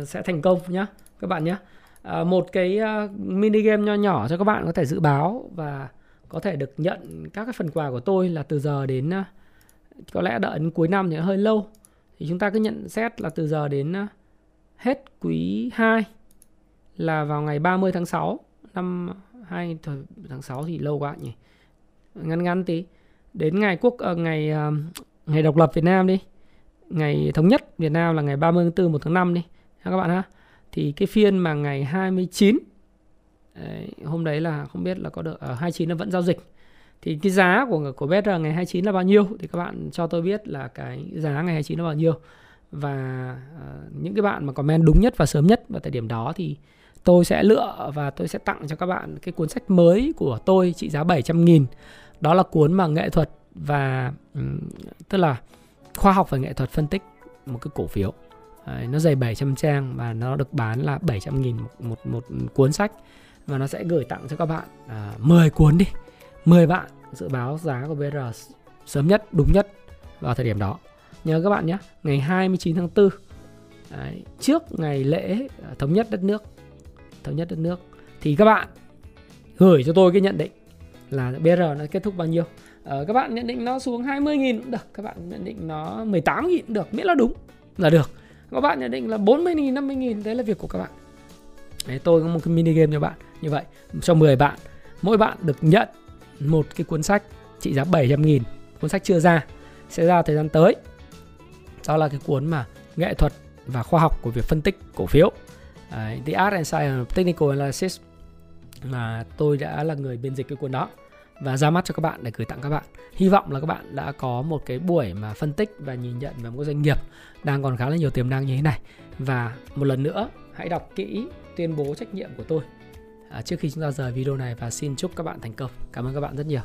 sẽ thành công nhé các bạn nhé à, một cái à, mini game nho nhỏ cho các bạn có thể dự báo và có thể được nhận các cái phần quà của tôi là từ giờ đến à, có lẽ đợi đến cuối năm thì hơi lâu. Thì chúng ta cứ nhận xét là từ giờ đến à, hết quý 2 là vào ngày 30 tháng 6 năm 2 tháng 6 thì lâu quá nhỉ? Ngắn ngắn tí. Đến ngày quốc ờ, ngày ngày độc lập Việt Nam đi ngày thống nhất Việt Nam là ngày 30 tháng 4 1 tháng 5 đi. Ha các bạn ha. Thì cái phiên mà ngày 29 đấy, hôm đấy là không biết là có được ờ, ở 29 là vẫn giao dịch. Thì cái giá của của BR ngày 29 là bao nhiêu? Thì các bạn cho tôi biết là cái giá ngày 29 là bao nhiêu. Và uh, những cái bạn mà comment đúng nhất và sớm nhất vào thời điểm đó thì tôi sẽ lựa và tôi sẽ tặng cho các bạn cái cuốn sách mới của tôi trị giá 700 nghìn. Đó là cuốn mà nghệ thuật và um, tức là khoa học và nghệ thuật phân tích một cái cổ phiếu. Đấy, nó dày 700 trang và nó được bán là 700 nghìn một, một, một cuốn sách và nó sẽ gửi tặng cho các bạn à, 10 cuốn đi 10 bạn dự báo giá của BR sớm nhất đúng nhất vào thời điểm đó. Nhớ các bạn nhé ngày 29 tháng 4 Đấy, trước ngày lễ à, thống nhất đất nước thống nhất đất nước thì các bạn gửi cho tôi cái nhận định là BR nó kết thúc bao nhiêu ờ, các bạn nhận định nó xuống 20.000 cũng được các bạn nhận định nó 18.000 cũng được miễn là đúng là được. Các bạn nhận định là 40.000 50.000 đấy là việc của các bạn. Đấy, tôi có một cái mini game cho bạn như vậy cho 10 bạn. Mỗi bạn được nhận một cái cuốn sách trị giá 700.000 cuốn sách chưa ra sẽ ra thời gian tới. Đó là cái cuốn mà nghệ thuật và khoa học của việc phân tích cổ phiếu. Đấy, The Art and Science of Technical Analysis. Mà tôi đã là người biên dịch cái cuốn đó và ra mắt cho các bạn để gửi tặng các bạn. Hy vọng là các bạn đã có một cái buổi mà phân tích và nhìn nhận về một doanh nghiệp đang còn khá là nhiều tiềm năng như thế này. Và một lần nữa, hãy đọc kỹ tuyên bố trách nhiệm của tôi à, trước khi chúng ta rời video này và xin chúc các bạn thành công. Cảm ơn các bạn rất nhiều.